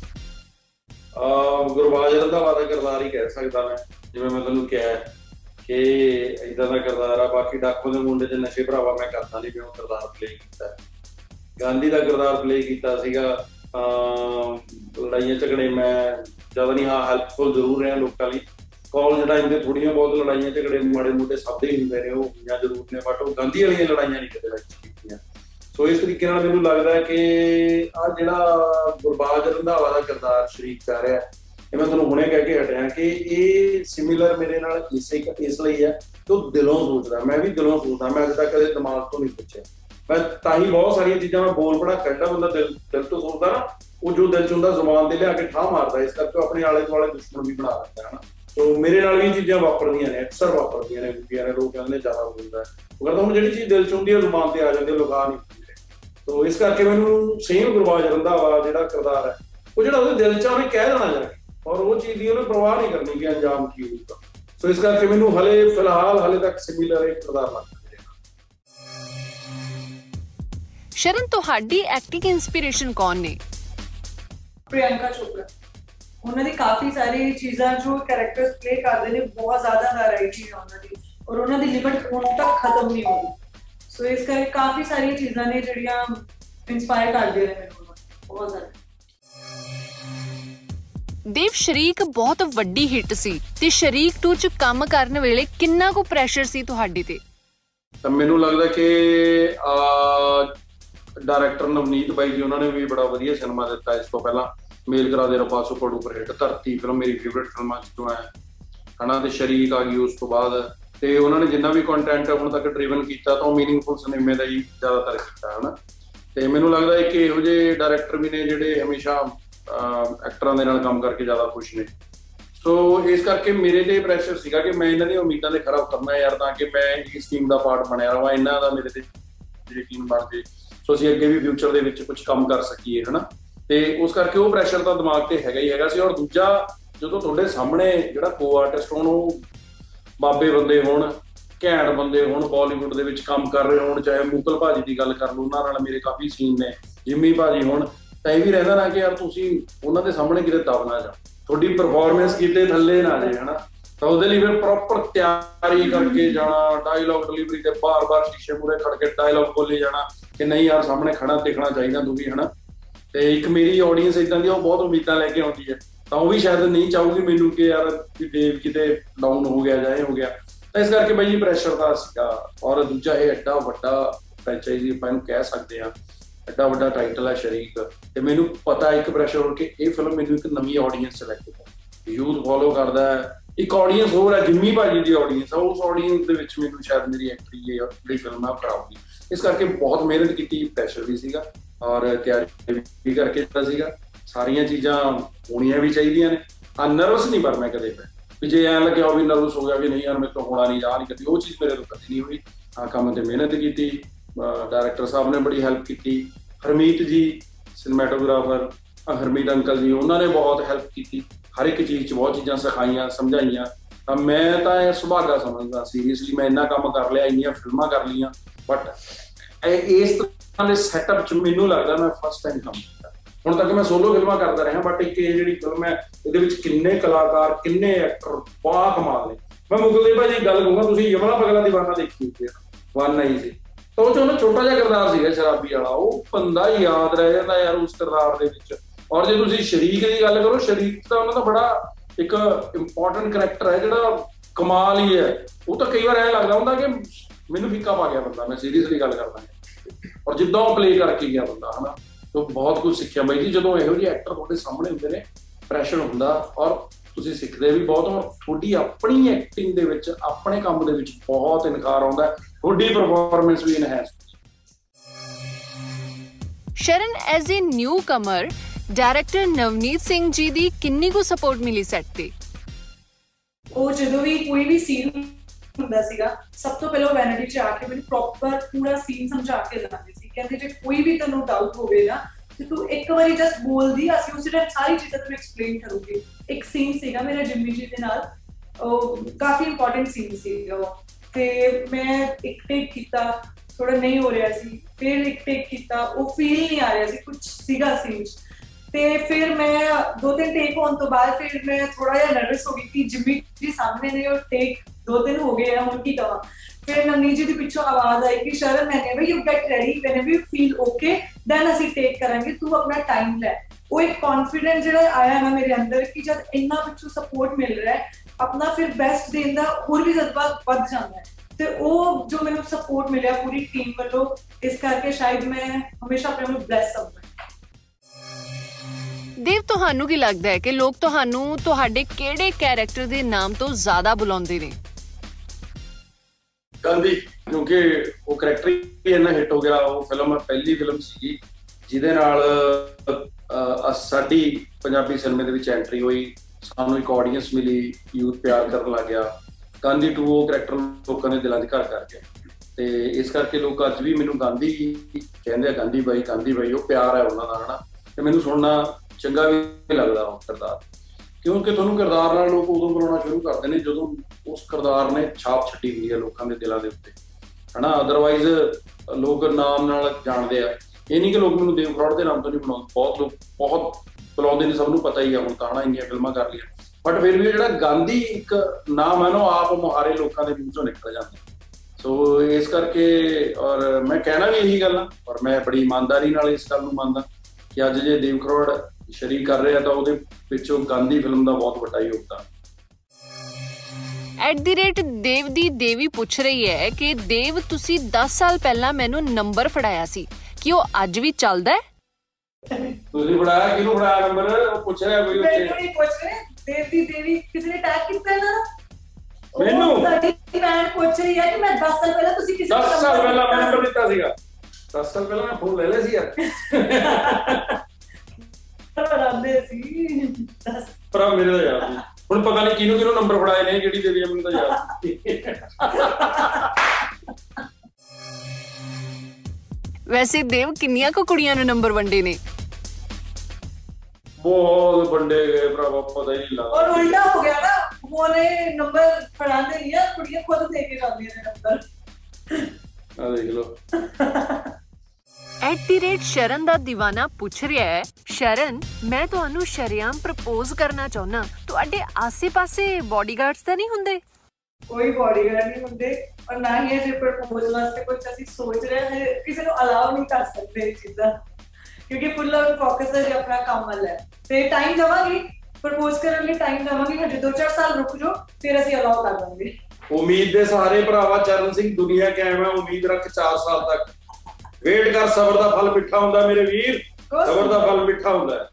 S1: ਆ ਗੁਰਬਾਜ ਰੰਧਾਵਾ ਦਾ ਕਿਰਦਾਰ ਹੀ ਕਹਿ ਸਕਦਾ ਮੈਂ, ਜਿਵੇਂ ਮੈਂ ਤੁਹਾਨੂੰ ਕਿਹਾ ਹੈ ਕਿ ਇਦਾਂ ਦਾ ਕਿਰਦਾਰ ਆ, ਬਾਕੀ ਡਾਕੂ ਦੇ ਮੁੰਡੇ ਦੇ ਨਸ਼ੇ ਭਰਾਵਾ ਮੈਂ ਕਰਦਾ ਨਹੀਂ ਵੀ ਉਹ ਕਿਰਦਾਰ ਪਲੇ ਕੀਤਾ ਹੈ। ਗਾਂਧੀ ਦਾ ਕਿਰਦਾਰ ਪਲੇ ਕੀਤਾ ਸੀਗਾ ਅਮ ਲੜਾਈਆਂ ਝਗੜੇ ਮੈਂ ਜ਼ਿਆਦਾ ਨਹੀਂ, ਹਾਂ ਹੈਲਪਫੁਲ ਜ਼ਰੂਰ ਰਿਹਾ ਲੋਕਾਂ ਲਈ ਕਾਲਜ ਟਾਈਮ ਤੇ ਥੋੜੀਆਂ ਬਹੁਤ ਲੜਾਈਆਂ ਝਗੜੇ ਮਾੜੇ ਮੋਟੇ ਸਭ ਦੇ ਹੀ ਹੁੰਦੇ ਨੇ ਉਹ ਜਾਂ ਜ਼ਰੂਰ ਨੇ ਬਟ ਉਹ ਗਾਂਧੀ ਵਾਲੀਆਂ ਲੜਾਈਆਂ ਨਹੀਂ ਕਦੇ ਵਿੱਚ ਕੀਤੀਆਂ। ਸੋ ਇਸ ਤਰੀਕੇ ਨਾਲ ਮੈਨੂੰ ਲੱਗਦਾ ਹੈ ਕਿ ਆ ਜਿਹੜਾ ਗੁਰਬਾਜ ਰੰਧਾਵਾ ਦਾ ਕਿਰਦਾਰ ਸ਼ਰੀਕ ਕਰ ਰਿਹਾ ਹੈ, ਇਹ ਮੈਂ ਤੁਹਾਨੂੰ ਹੁਣੇ ਕਹਿ ਕੇ ਹਟਿਆ ਕਿ ਇਹ ਸਿਮਿਲਰ ਮੇਰੇ ਨਾਲ ਇਸੇ ਇਸ ਲਈ ਹੈ ਕਿ ਉਹ ਦਿਲੋਂ ਸੋਚਦਾ ਮੈਂ ਵੀ ਦਿਲੋਂ ਸੋਚਦਾ ਮੈਂ ਅੱਜ ਤੱਕ ਕਦੇ ਦਿਮਾਗ ਤੋਂ ਨਹੀਂ ਸੋਚਿਆ ਮੈਂ ਤਾਂ ਹੀ ਬਹੁਤ ਸਾਰੀਆਂ ਚੀਜ਼ਾਂ ਮੈਂ ਬੋਲ ਪੜਾ ਕੱਢਦਾ ਬੰਦਾ ਦਿਲ ਦਿਲ ਤੋਂ ਸੋਚਦਾ ਨਾ ਉਹ ਜੋ ਦਿਲ ਚ ਹੁੰਦਾ ਜ਼ੁਬਾਨ ਤੇ ਲਿਆ ਕੇ ਠਾਹ ਮਾਰਦਾ ਇਸ ਕਰਕੇ ਉਹ ਆਪਣੇ ਆਲੇ ਦੁਆਲੇ ਦੁਸ਼ਮਣ ਵੀ ਬਣਾ ਲੈਂਦਾ ਹੈ ਨਾ। ਸੋ ਮੇਰੇ ਨਾਲ ਵੀ ਇਹ ਚੀਜ਼ਾਂ ਵਾਪਰਦੀਆਂ ਨੇ ਅਕਸਰ ਵਾਪਰਦੀਆਂ ਨੇ ਨੇ ਲੋਕ ਕਹਿੰਦੇ ਨੇ ਜ਼ਿਆਦਾ ਬੋਲਦਾ। ਉਹ ਕਹਿੰਦਾ ਹੁਣ ਜਿਹੜੀ ਚੀਜ਼ ਦਿਲ ਚ ਹੁੰਦੀ ਹੈ ਜ਼ੁਬਾਨ ਤੇ ਆ ਜਾਂਦੀ ਹੈ ਲੁਕਾ ਨਹੀਂ ਹੁੰਦੀ ਸੋ ਇਸ ਕਰਕੇ ਮੈਨੂੰ ਸੇਮ ਗੁਰਬਾਜ ਰੰਧਾਵਾ ਜਿਹੜਾ ਕਿਰਦਾਰ ਹੈ ਉਹ ਜਿਹੜਾ ਉਹਦੇ ਦਿਲ ਚ ਆ, ਉਹਨੇ ਕਹਿ ਦੇਣਾ ਜਾ ਔਰ ਉਹ ਚੀਜ਼ ਦੀ ਉਹਨੇ ਪਰਵਾਹ ਨਹੀਂ ਕਰਨੀ ਕਿ ਅੰਜਾਮ ਕੀ ਹੋਊਗਾ। ਸੋ ਇਸ ਕਰਕੇ ਮੈਨੂੰ ਹਲੇ ਫਿਲਹਾਲ ਹਲੇ ਤੱਕ ਸਿਮਿਲਰ ਇੱਕ ਕਿਰਦਾਰ ਲੱਗਦਾ।
S4: ਸ਼ਰਨ ਤੁਹਾਡੀ ਐਕਟਿੰਗ ਇਨਸਪੀਰੇਸ਼ਨ ਕੌਣ ਨੇ?
S3: ਪ੍ਰਿਯੰਕਾ ਚੋਪੜਾ। ਉਹਨਾਂ ਦੀ ਕਾਫੀ ਸਾਰੀ ਚੀਜ਼ਾਂ ਜੋ ਕੈਰੈਕਟਰਸ ਪਲੇ ਕਰਦੇ ਨੇ ਬਹੁਤ ਜ਼ਿਆਦਾ ਵੈਰਾਈਟੀ ਹੈ ਉਹਨਾਂ ਦੀ ਔਰ ਉਹਨਾਂ ਦੀ ਲਿਮਟ ਹੁਣ ਤੱਕ ਖਤਮ ਨਹੀਂ ਹੋਈ। ਸੋ ਇਸ ਕਰਕੇ ਕਾਫੀ ਸਾਰੀਆਂ ਚੀਜ਼ਾਂ ਨੇ ਜਿਹੜੀਆਂ ਇਨਸਪਾਇਰ ਕਰਦੀਆਂ ਨੇ ਮੈਨੂੰ। ਬਹੁਤ ਜ਼ਿਆਦਾ।
S4: ਦੇਵ ਸ਼ਰੀਕ ਬਹੁਤ ਵੱਡੀ ਹਿੱਟ ਸੀ ਤੇ ਸ਼ਰੀਕ 2 'ਚ ਕੰਮ ਕਰਨ ਵੇਲੇ ਕਿੰਨਾ ਕੁ ਪ੍ਰੈਸ਼ਰ ਸੀ ਤੁਹਾਡੇ ਤੇ?
S1: ਤਾਂ ਮੈਨੂੰ ਲੱਗਦਾ ਕਿ ਆ ਡਾਇਰੈਕਟਰ ਨਵਨੀਤ ਬਾਈ ਜੀ ਉਹਨਾਂ ਨੇ ਵੀ ਬੜਾ ਵਧੀਆ ਸਿਨੇਮਾ ਦਿੱਤਾ ਇਸ ਤੋਂ ਪਹਿਲਾਂ। ਮੇਲ ਕਰਾ ਦੇ ਰਪਾ super duper hit Dharti film ਮੇਰੀ ਫੇਵਰਿਟ ਫਿਲਮਾਂ ਚੋਂ ਹੈ। ਹਨਾ, ਤੇ ਸ਼ਰੀਕ ਆ ਗਈ ਉਸ ਤੋਂ ਬਾਅਦ। ਤੇ ਉਹਨਾਂ ਨੇ ਜਿੰਨਾ ਵੀ ਕੰਟੈਂਟ ਹੁਣ ਤੱਕ ਡਰਾਈਵਨ ਕੀਤਾ, ਤਾਂ ਉਹ ਮੀਨਿੰਗਫੁਲ ਸਿਨੇਮੇ ਦਾ ਹੀ ਜ਼ਿਆਦਾਤਰ ਕੀਤਾ, ਹਨਾ। ਤੇ ਮੈਨੂੰ ਲੱਗਦਾ ਹੈ ਕਿ ਇਹੋ ਜਿਹੇ ਡਾਇਰੈਕਟਰ ਵੀ ਨੇ ਜਿਹੜੇ ਹਮੇਸ਼ਾ ਐਕਟਰਾਂ ਦੇ ਨਾਲ ਕੰਮ ਕਰਕੇ ਜ਼ਿਆਦਾ ਖੁਸ਼ ਨੇ। ਸੋ ਇਸ ਕਰਕੇ ਮੇਰੇ ਤੇ ਪ੍ਰੈਸ਼ਰ ਸੀਗਾ ਕਿ ਮੈਂ ਇਹਨਾਂ ਦੀਆਂ ਉਮੀਦਾਂ ਤੇ ਖਰਾ ਉਤਰਨਾ ਯਾਰ, ਤਾਂ ਕਿ ਮੈਂ ਇਸ ਟੀਮ ਦਾ ਪਾਰਟ ਬਣਿਆ ਰਵਾਂ ਇਹਨਾਂ ਦਾ ਮੇਰੇ ਤੇ ਜਿਹੜੀ ਟੀਮ ਬਣ ਜੇ ਸੋ ਅਸੀਂ ਅੱਗੇ ਵੀ ਫਿਊਚਰ ਦੇ ਵਿੱਚ ਕੁਝ ਕੰਮ ਕਰ ਸਕੀਏ, ਹਨਾ। ਤੇ ਉਸ ਕਰਕੇ ਉਹ ਪ੍ਰੈਸ਼ਰ ਤਾਂ ਦਿਮਾਗ ਤੇ ਹੈਗਾ ਹੀ ਹੈਗਾ ਸੀ। ਔਰ ਦੂਜਾ, ਜਦੋਂ ਤੁਹਾਡੇ ਸਾਹਮਣੇ ਜਿਹੜਾ ਕੋ ਆਰਟਿਸਟ ਹੋਣ, ਉਹ ਬਾਬੇ ਬੰਦੇ ਹੋਣ, ਘੈਂਟ ਬੰਦੇ ਹੋਣ ਬਾਲੀਵੁੱਡ ਦੇ ਵਿੱਚ ਕੰਮ ਕਰ ਰਹੇ ਹੋਣ, ਚਾਹੇ ਮੂਕਲ ਭਾਜੀ ਦੀ ਗੱਲ ਕਰ ਲਓ, ਉਹਨਾਂ ਨਾਲ ਮੇਰੇ ਕਾਫੀ ਸੀਨ ਨੇ ਜਿੰਮੀ ਭਾਜੀ ਹੋਣ, ਤਾਂ ਇਹ ਵੀ ਰਹਿੰਦਾ ਨਾ ਕਿ ਯਾਰ ਤੁਸੀਂ ਉਹਨਾਂ ਦੇ ਸਾਹਮਣੇ ਕਿਤੇ ਦਬ ਨਾ ਜਾ ਤੁਹਾਡੀ ਪਰਫਾਰਮੈਂਸ ਕਿਤੇ ਥੱਲੇ ਨਾ ਜਾਏ, ਹਨਾ? ਤਾਂ ਉਹਦੇ ਲਈ ਫਿਰ ਪ੍ਰੋਪਰ ਤਿਆਰੀ ਕਰਕੇ ਜਾਣਾ ਡਾਇਲੌਗ ਡਿਲੀਵਰੀ ਤੇ ਬਾਰ-ਬਾਰ ਸ਼ੀਸ਼ੇ ਮੂਰੇ ਖੜ ਕੇ ਡਾਇਲੌਗ ਬੋਲੇ ਜਾਣਾ ਕਿ ਨਹੀਂ ਯਾਰ ਸਾਹਮਣੇ ਖੜਾ ਦਿਖਣਾ ਚਾਹੀਦਾ ਤੂੰ ਵੀ, ਹਨਾ? ਤੇ ਇੱਕ ਮੇਰੀ ਆਡੀਅנס ਇਦਾਂ ਦੀ ਉਹ ਬਹੁਤ ਉਮੀਦਾਂ ਲੈ ਕੇ ਆਉਂਦੀ ਹੈ। ਤਾਂ ਉਹ ਵੀ ਸ਼ਾਇਦ ਨਹੀਂ ਚਾਹੂਗੀ ਮੈਨੂੰ ਕਿ ਯਾਰ ਕਿ ਡੇਵ ਕਿਤੇ ਡਾਊਨ ਹੋ ਗਿਆ ਜਾਂ ਇਹ ਹੋ ਗਿਆ। ਤਾਂ ਇਸ ਕਰਕੇ ਬਈ ਪ੍ਰੈਸ਼ਰ ਦਾ ਸੀਗਾ। ਔਰ ਦੂਜਾ ਇਹ ਐਡਾ ਵੱਡਾ ਫ੍ਰੈਂਚਾਈਜ਼ੀ ਆਪਾਂ ਨੂੰ ਕਹਿ ਸਕਦੇ ਆ ਐਡਾ ਵੱਡਾ ਟਾਈਟਲ ਆ ਸ਼ਰੀਕ। ਤੇ ਮੈਨੂੰ ਪਤਾ ਇੱਕ ਪ੍ਰੈਸ਼ਰ ਹੋ ਕੇ ਇਹ ਫਿਲਮ ਮੈਨੂੰ ਇੱਕ ਨਵੀਂ ਆਡੀਅנס ਲੈ ਕੇ ਆਉਂਦੀ ਯੂਥ ਫੋਲੋ ਕਰਦਾ ਹੈ। ਇੱਕ ਆਡੀਅנס ਹੋਰ ਹੈ ਜਿੰਮੀ ਭਾਜੀ ਦੀ ਆਡੀਅנס ਆ। ਉਸ ਆਡੀਅנס ਦੇ ਵਿੱਚ ਮੈਨੂੰ ਸ਼ਾਇਦ ਮੇਰੀ ਐਂਟਰੀ ਹੈ ਜਿਹੜੀ ਫਿਲਮ ਆ ਪ੍ਰਾਊਡ ਇਸ ਕਰਕੇ ਬਹੁਤ ਮਿਹਨਤ ਕੀਤੀ ਪ੍ਰੈਸ਼ਰ ਵੀ ਸੀਗਾ। ਔਰ ਤਿਆਰੀ ਵੀ ਕਰਕੇ ਦਿੱਤਾ ਸੀਗਾ। ਸਾਰੀਆਂ ਚੀਜ਼ਾਂ ਹੋਣੀਆਂ ਵੀ ਚਾਹੀਦੀਆਂ ਨੇ। ਆ ਨਰਵਸ ਨਹੀਂ ਪਰ ਮੈਂ ਕਦੇ ਪਿਆ। ਵੀ ਜੇ ਐਂ ਲੱਗਿਆ ਵੀ ਨਰਵਸ ਹੋ ਗਿਆ ਵੀ ਨਹੀਂ ਯਾਰ ਮੇਰੇ ਤੋਂ ਹੋਣਾ ਨਹੀਂ, ਜਾ ਨਹੀਂ ਕਦੀ, ਉਹ ਚੀਜ਼ ਮੇਰੇ ਤੋਂ ਕਦੀ ਨਹੀਂ ਹੋਈ। ਆ ਕੰਮ ਤੇ ਮਿਹਨਤ ਕੀਤੀ ਡਾਇਰੈਕਟਰ ਸਾਹਿਬ ਨੇ ਬੜੀ ਹੈਲਪ ਕੀਤੀ। ਹਰਮੀਤ ਜੀ ਸਿਨੇਮੈਟੋਗ੍ਰਾਫਰ ਹਰਮੀਤ ਅੰਕਲ ਜੀ, ਉਹਨਾਂ ਨੇ ਬਹੁਤ ਹੈਲਪ ਕੀਤੀ। ਹਰ ਇੱਕ ਚੀਜ਼ 'ਚ ਬਹੁਤ ਚੀਜ਼ਾਂ ਸਿਖਾਈਆਂ, ਸਮਝਾਈਆਂ। ਤਾਂ ਮੈਂ ਤਾਂ ਇਹ ਸੁਭਾਗਾ ਸਮਝਦਾ। ਸੀਰੀਅਸਲੀ ਮੈਂ ਇੰਨਾ ਕੰਮ ਕਰ ਲਿਆ, ਇੰਨੀਆਂ ਫਿਲਮਾਂ ਕਰ ਲਈਆਂ। ਬਟ ਇਸ ਤਰ੍ਹਾਂ ਦੇ ਸੈਟਅਪ 'ਚ ਮੈਨੂੰ ਲੱਗਦਾ ਮੈਂ ਫਸਟ ਟਾਈਮ ਕੰਮ ਕੀਤਾ। ਹੁਣ ਤੱਕ ਮੈਂ ਸੋਲੋ ਫਿਲਮਾਂ ਕਰਦਾ ਰਿਹਾ ਬਟ ਇੱਕ ਇਹ ਜਿਹੜੀ ਫਿਲਮ ਹੈ, ਇਹਦੇ ਵਿੱਚ ਕਿੰਨੇ ਕਲਾਕਾਰ, ਕਿੰਨੇ ਐਕਟਰ ਬਾ ਕਮਾਲ ਨੇ। ਮੈਂ ਮੁਗਲ ਦੇ ਭਾਜੀ ਗੱਲ ਕਹੂੰਗਾ, ਤੁਸੀਂ ਯਮਲਾ ਪਗਲਾ ਦੀਵਾਨਾ ਦੇਖੀ ਹੋਈ ਹੈ। ਵਨ ਨਹੀਂ ਸੀ ਤਾਂ ਉਹ ਚ ਉਹਨਾਂ ਛੋਟਾ ਜਿਹਾ ਕਿਰਦਾਰ ਸੀਗਾ, ਸ਼ਰਾਬੀ ਵਾਲਾ। ਉਹ ਬੰਦਾ ਯਾਦ ਰਹਿ ਜਾਂਦਾ ਯਾਰ ਉਸ ਕਿਰਦਾਰ ਦੇ ਵਿੱਚ। ਔਰ ਜੇ ਤੁਸੀਂ ਸ਼ਰੀਕ ਦੀ ਗੱਲ ਕਰੋ, ਸ਼ਰੀਕ ਤਾਂ ਉਹਨਾਂ ਦਾ ਬੜਾ ਇੱਕ ਇੰਪੋਰਟੈਂਟ ਕੈਰੈਕਟਰ ਹੈ, ਜਿਹੜਾ ਕਮਾਲ ਹੀ ਹੈ। ਉਹ ਤਾਂ ਕਈ ਵਾਰ ਐਂ ਲੱਗਦਾ ਹੁੰਦਾ ਕਿ ਮੈਨੂੰ ਫਿੱਕਾ ਪਾ ਗਿਆ ਬੰਦਾ, ਮੈਂ ਸੀਰੀਅਸਲੀ ਗੱਲ ਕਰਦਾ। ਔਰ ਜਿੱਦਾਂ ਉਹ ਪਲੇ ਕਰਕੇ ਗਿਆ ਬੰਦਾ ਹਨਾ ਤੋਂ ਬਹੁਤ ਕੁਝ ਸਿੱਖਿਆ। ਬਾਈ ਜੀ ਜਦੋਂ ਇਹੋ ਜਿਹੇ ਐਕਟਰ ਤੁਹਾਡੇ ਸਾਹਮਣੇ ਹੁੰਦੇ ਨੇ ਪ੍ਰੈਸ਼ਰ ਹੁੰਦਾ ਔਰ ਤੁਸੀਂ ਸਿੱਖਦੇ ਵੀ ਬਹੁਤ ਔਰ ਤੁਹਾਡੀ ਆਪਣੀ ਐਕਟਿੰਗ ਦੇ ਵਿੱਚ ਆਪਣੇ ਕੰਮ ਦੇ ਵਿੱਚ ਬਹੁਤ ਇਨਕਾਰ ਆਉਂਦਾ ਤੁਹਾਡੀ performance we enhance
S4: Sharan as a newcomer director Navneet Singh ji ਦੀ ਕਿੰਨੀ ਕੁ ਸਪੋਰਟ ਮਿਲੀ ਸੈੱਟ ਤੇ?
S3: ਉਹ ਜਦੋਂ ਵੀ ਕੋਈ ਵੀ ਸੀਨ ਹੁੰਦਾ ਸੀਗਾ ਸਭ ਤੋਂ ਪਹਿਲਾਂ ਵੈਨਿਟੀ ਚ ਆ ਕੇ ਮੈਨੂੰ ਪ੍ਰੋਪਰ ਪੂਰਾ ਸੀਨ ਸਮਝਾ ਕੇ ਜਾਂਦੇ ਕਹਿੰਦੇ ਜੇ ਕੋਈ ਵੀ ਤੈਨੂੰ ਡਾਊਟ ਹੋਵੇ ਨਾ, ਤੇ ਤੂੰ ਇੱਕ ਵਾਰੀ ਜਸਟ ਬੋਲਦੀ, ਅਸੀਂ ਉਸੇ ਟਾਈਮ ਸਾਰੀ ਚੀਜ਼ਾਂ ਤੈਨੂੰ ਐਕਸਪਲੇਨ ਕਰੂਗੇ। ਇੱਕ ਸੀਨ ਸੀਗਾ ਮੇਰਾ ਜਿੰਮੀ ਜੀ ਦੇ ਨਾਲ, ਉਹ ਕਾਫੀ ਇੰਪੋਰਟੈਂਟ ਸੀਨ ਸੀਗਾ ਉਹ। ਤੇ ਮੈਂ ਇੱਕ ਟੇਕ ਕੀਤਾ ਥੋੜਾ ਨਹੀਂ ਹੋ ਰਿਹਾ ਸੀ, ਫਿਰ ਇੱਕ ਟੇਕ ਕੀਤਾ, ਉਹ ਫੀਲ ਨਹੀਂ ਆ ਰਿਹਾ ਸੀ ਕੁਝ ਸੀਗਾ ਸੀਨ 'ਚ। ਤੇ ਫਿਰ ਮੈਂ ਦੋ ਤਿੰਨ ਟੇਕ ਹੋਣ ਤੋਂ ਬਾਅਦ ਫਿਰ ਮੈਂ ਥੋੜਾ ਜਿਹਾ ਨਰਵਸ ਹੋ ਗਈ ਕਿ ਜਿੰਮੀ ਜੀ ਸਾਹਮਣੇ ਨੇ ਉਹ ਟੇਕ ਦੋ ਤਿੰਨ ਹੋ ਗਏ ਆ, ਹੁਣ ਕੀ ਕਰਾਂ ਫਿਰ ਨਵਨੀਤ ਜੀ ਦੀ ਪਿੱਛੋਂ ਆਵਾਜ਼ ਆਈ ਕਿ ਸ਼ਰਨ ਮੈਨੇ ਵੀ you get ready when you feel okay then ਅਸੀਂ ਟੇਕ ਕਰਾਂਗੇ। ਤੂੰ ਆਪਣਾ ਟਾਈਮ ਲੈ। ਉਹ ਇੱਕ ਕੌਨਫੀਡੈਂਸ ਜਿਹੜਾ ਆਇਆ ਨਾ ਮੇਰੇ ਅੰਦਰ ਕਿ ਜਦ ਇੰਨਾ ਪਿੱਛੋਂ ਸਪੋਰਟ ਮਿਲ ਰਿਹਾ ਹੈ, ਆਪਣਾ ਫਿਰ ਬੈਸਟ ਦੇਣ ਦਾ ਹੋਰ ਵੀ ਜਜ਼ਬਾ ਵੱਧ ਜਾਂਦਾ ਹੈ। ਤੇ ਉਹ ਜੋ ਮੈਨੂੰ ਸਪੋਰਟ ਮਿਲਿਆ ਪੂਰੀ ਟੀਮ ਵੱਲੋਂ, ਇਸ ਕਰਕੇ ਸ਼ਾਇਦ ਮੈਂ ਹਮੇਸ਼ਾ ਆਪਣੇ ਨੂੰ ਬਲੈਸ ਸਮਝਾਂ।
S4: ਦੇਵ, ਤੁਹਾਨੂੰ ਕੀ ਲੱਗਦਾ ਹੈ ਕਿ ਲੋਕ ਤੁਹਾਨੂੰ ਤੁਹਾਡੇ ਕਿਹੜੇ ਕੈਰੈਕਟਰ ਦੇ ਨਾਮ ਤੋਂ ਜ਼ਿਆਦਾ ਬੁਲਾਉਂਦੇ ਨੇ?
S1: ਗਾਂਧੀ ਕਿਉਂਕਿ ਉਹ ਕਰੈਕਟਰ ਹੀ ਇੰਨਾ ਹਿੱਟ ਹੋ ਗਿਆ ਉਹ ਫਿਲਮ ਪਹਿਲੀ ਫਿਲਮ ਸੀਗੀ ਜਿਹਦੇ ਨਾਲ ਅਹ, ਸਾਡੀ ਪੰਜਾਬੀ ਸਿਨੇਮੇ ਦੇ ਵਿੱਚ ਐਂਟਰੀ ਹੋਈ ਸਾਨੂੰ ਇੱਕ ਆਡੀਅנס ਮਿਲੀ ਯੂਥ ਪਿਆਰ ਕਰਨ ਲੱਗ ਗਿਆ ਗਾਂਧੀ 2 ਉਹ ਕਰੈਕਟਰ ਲੋਕਾਂ ਦੇ ਦਿਲਾਂ 'ਚ ਘਰ ਕਰ ਗਿਆ। ਤੇ ਇਸ ਕਰਕੇ ਲੋਕ ਅੱਜ ਵੀ ਮੈਨੂੰ ਗਾਂਧੀ ਕਹਿੰਦੇ ਆ ਗਾਂਧੀ ਬਾਈ ਗਾਂਧੀ ਬਾਈ ਉਹ ਪਿਆਰ ਹੈ ਉਹਨਾਂ ਦਾ ਹਨਾ। ਤੇ ਮੈਨੂੰ ਸੁਣਨਾ ਚੰਗਾ ਵੀ ਲੱਗਦਾ ਉਹ ਕਿਰਦਾਰ। ਕਿਉਂਕਿ ਤੁਹਾਨੂੰ ਕਿਰਦਾਰ ਨਾਲ ਲੋਕ ਉਦੋਂ ਬੁਲਾਉਣਾ ਸ਼ੁਰੂ ਕਰਦੇ ਨੇ ਜਦੋਂ ਉਸ ਕਿਰਦਾਰ ਨੇ ਛਾਪ ਛੱਡੀ ਹੁੰਦੀ ਹੈ ਲੋਕਾਂ ਦੇ ਦਿਲਾਂ ਦੇ ਉੱਤੇ। ਹਨਾ? ਅਦਰਵਾਈਜ਼ ਲੋਕ ਨਾਮ ਨਾਲ ਜਾਣਦੇ ਆ। ਇਹ ਨਹੀਂ ਕਿ ਲੋਕ ਮੈਨੂੰ ਦੇਵ ਫਰੋਡ ਦੇ ਨਾਮ ਤੋਂ ਨਹੀਂ ਬੁਲਾਉਂਦੇ। ਬਹੁਤ ਲੋਕ, ਬਹੁਤ ਬੁਲਾਉਂਦੇ ਨੇ, ਸਭ ਨੂੰ ਪਤਾ ਹੀ ਆ, ਹੁਣ ਤਾਂ ਹਨਾ ਇੰਨੀਆਂ ਫਿਲਮਾਂ ਕਰ ਲਈਆਂ। ਬਟ ਫਿਰ ਵੀ ਇਹ ਜਿਹੜਾ ਗਾਂਧੀ ਇੱਕ ਨਾਮ ਹੈ ਨਾ, ਉਹ ਆਪ ਮੁਹਾਰੇ ਲੋਕਾਂ ਦੇ ਮੂੰਹ ਚੋਂ ਨਿਕਲ ਜਾਂਦਾ। ਸੋ ਇਸ ਕਰਕੇ, ਔਰ ਮੈਂ ਕਹਿਣਾ ਵੀ ਇਹੀ ਗੱਲ ਆ, ਔਰ ਮੈਂ ਬੜੀ ਇਮਾਨਦਾਰੀ ਨਾਲ ਇਸ ਗੱਲ ਨੂੰ ਮੰਨਦਾ ਕਿ ਅੱਜ ਜੇ ਦੇਵ ਕਰੋੜ ਸ਼ਰੀਕ ਕਰ ਰਹੇ ਤਾਂ ਉਹਦੇ ਪਿੱਛੋਂ ਗਾਂਧੀ ਫਿਲਮ ਦਾ ਬਹੁਤ ਵੱਡਾ ਯੋਗਦਾਨ
S4: ਐਟ ਦੀ ਰੇਟ ਦੇਵ ਦੀ ਦੇਵੀ ਪੁੱਛ ਰਹੀ ਹੈ ਕਿ ਦੇਵ ਤੁਸੀਂ 10 ਸਾਲ ਪਹਿਲਾਂ ਮੈਨੂੰ ਨੰਬਰ ਫੜਾਇਆ ਸੀ। ਕਿ ਉਹ ਅੱਜ ਵੀ ਚੱਲਦਾ ਹੈ?
S1: ਤੁਸੀਂ ਫੜਾਇਆ ਕਿਹਨੂੰ ਫੜਾਇਆ ਨੰਬਰ? ਉਹ ਪੁੱਛ ਰਿਹਾ ਕੋਈ
S3: ਮੈਨੂੰ
S1: ਉੱਥੇ
S3: ਨਹੀਂ ਪੁੱਛ ਰਹੇ। ਦੇਵ ਦੀ ਦੇਵੀ ਕਿਸੇ ਨੇ ਟੈਗ ਕੀਤਾ ਨਾ? ਉਹ
S1: ਮੈਨੂੰ?
S3: ਤੁਹਾਡੀ ਭੈਣ ਪੁੱਛ ਰਹੀ ਹੈ ਕਿ ਮੈਂ 10 ਸਾਲ ਪਹਿਲਾਂ ਤੁਸੀਂ ਕਿਸੇ
S1: 10
S3: ਨੂੰ
S1: ਸਾਲ
S3: number
S1: ਪਹਿਲਾਂ ਮੈਂ
S3: ਦਿੱਤਾ
S1: ਨੰਬਰ ਦਿੱਤਾ ਸੀਗਾ। 10 ਸਾਲ ਪਹਿਲਾਂ ਮੈਂ ਫੋਨ ਲੈ ਲਿਆ ਸੀ ਯਾਰ।
S3: ਬਣਾਉਂਦੇ ਸੀ।
S1: ਆਹ ਮੇਰੇ ਦਾ ਨਹੀਂ ਹੁਣ ਪਤਾ ਨਹੀਂ ਕਿਹਨੂੰ ਕਿਹਨੂੰ ਨੰਬਰ ਫੜਾਏ ਨੇ ਜਿਹੜੀ ਦੇਵੀ ਮੈਨੂੰ ਤਾਂ ਨਹੀਂ
S4: ਵੈਸੇ ਦੇਵ ਕਿੰਨੀਆਂ ਕੁ ਕੁੜੀਆਂ ਨੂੰ ਨੰਬਰ ਵੰਡੇ ਨੇ?
S1: ਬਹੁਤ ਵੱਡੇ ਗਏ ਭਰਾਵਾ ਪਤਾ ਹੀ ਨਹੀਂ
S3: ਔਰ
S1: ਲੱਗਦਾ
S3: ਉਲਟਾ ਹੋ ਗਿਆ ਨਾ ਉਹਨੇ ਨੰਬਰ ਫੜਾਉਂਦੇ ਨਹੀਂ ਆ ਕੁੜੀਆਂ ਖੁਦ ਦੇ ਕੇ ਜਾਂਦੀਆਂ ਨੇ ਨੰਬਰ
S1: ਆ ਦੇਖ ਲਓ।
S4: ਐਟ ਦੀ ਰੇਟ ਸ਼ਰਨ ਦਾ دیਵਾਨਾ ਪੁੱਛ ਰਿਹਾ ਹੈ ਸ਼ਰਨ ਮੈਂ ਤੁਹਾਨੂੰ ਸ਼ਰਿਆਮ ਪ੍ਰਪੋਜ਼ ਕਰਨਾ ਚਾਹੁੰਨਾ। ਤੁਹਾਡੇ ਆਸੇ-ਪਾਸੇ ਬਾਡੀਗਾਰਡਸ ਤਾਂ ਨਹੀਂ ਹੁੰਦੇ?
S3: ਕੋਈ ਬਾਡੀਗਾਰਡ ਨਹੀਂ ਹੁੰਦੇ ਔਰ ਨਾ ਹੀ ਅਜੇ ਪ੍ਰਪੋਜ਼ ਵਾਸਤੇ ਕੁਝ ਅਸੀਂ ਸੋਚ ਰਹੇ ਹਾਂ ਕਿਸੇ ਨੂੰ ਅਲਾਉ ਨਹੀਂ ਕਰ ਸਕਦੇ ਇਹ ਚੀਜ਼ਾਂ। ਕਿਉਂਕਿ ਫੁੱਲ ਆਨ ਫੋਕਸ ਹੈ ਜੇ ਆਪਣਾ ਕੰਮ ਵੱਲ ਹੈ। ਤੇ ਟਾਈਮ ਦਵਾਂਗੇ ਪ੍ਰਪੋਜ਼ ਕਰਨ ਲਈ ਟਾਈਮ ਦਵਾਂਗੇ ਹਜੇ 2-4 ਸਾਲ ਰੁਕ ਜਾਓ ਫਿਰ ਅਸੀਂ ਅਲਾਉ ਕਰ ਦਾਂਗੇ।
S1: ਉਮੀਦ ਦੇ ਸਾਰੇ ਭਰਾਵਾ ਚਰਨ ਸਿੰਘ ਦੁਨੀਆ ਕਾਇਮ ਹੈ ਉਮੀਦ ਰੱਖ 4 ਸਾਲ ਤੱਕ। ਵੇਟ ਕਰ ਸਬਰ ਦਾ ਫਲ ਮਿੱਠਾ ਹੁੰਦਾ ਮੇਰੇ ਵੀਰ। ਸਬਰ ਦਾ ਫਲ ਮਿੱਠਾ ਹੁੰਦਾ ਹੈ।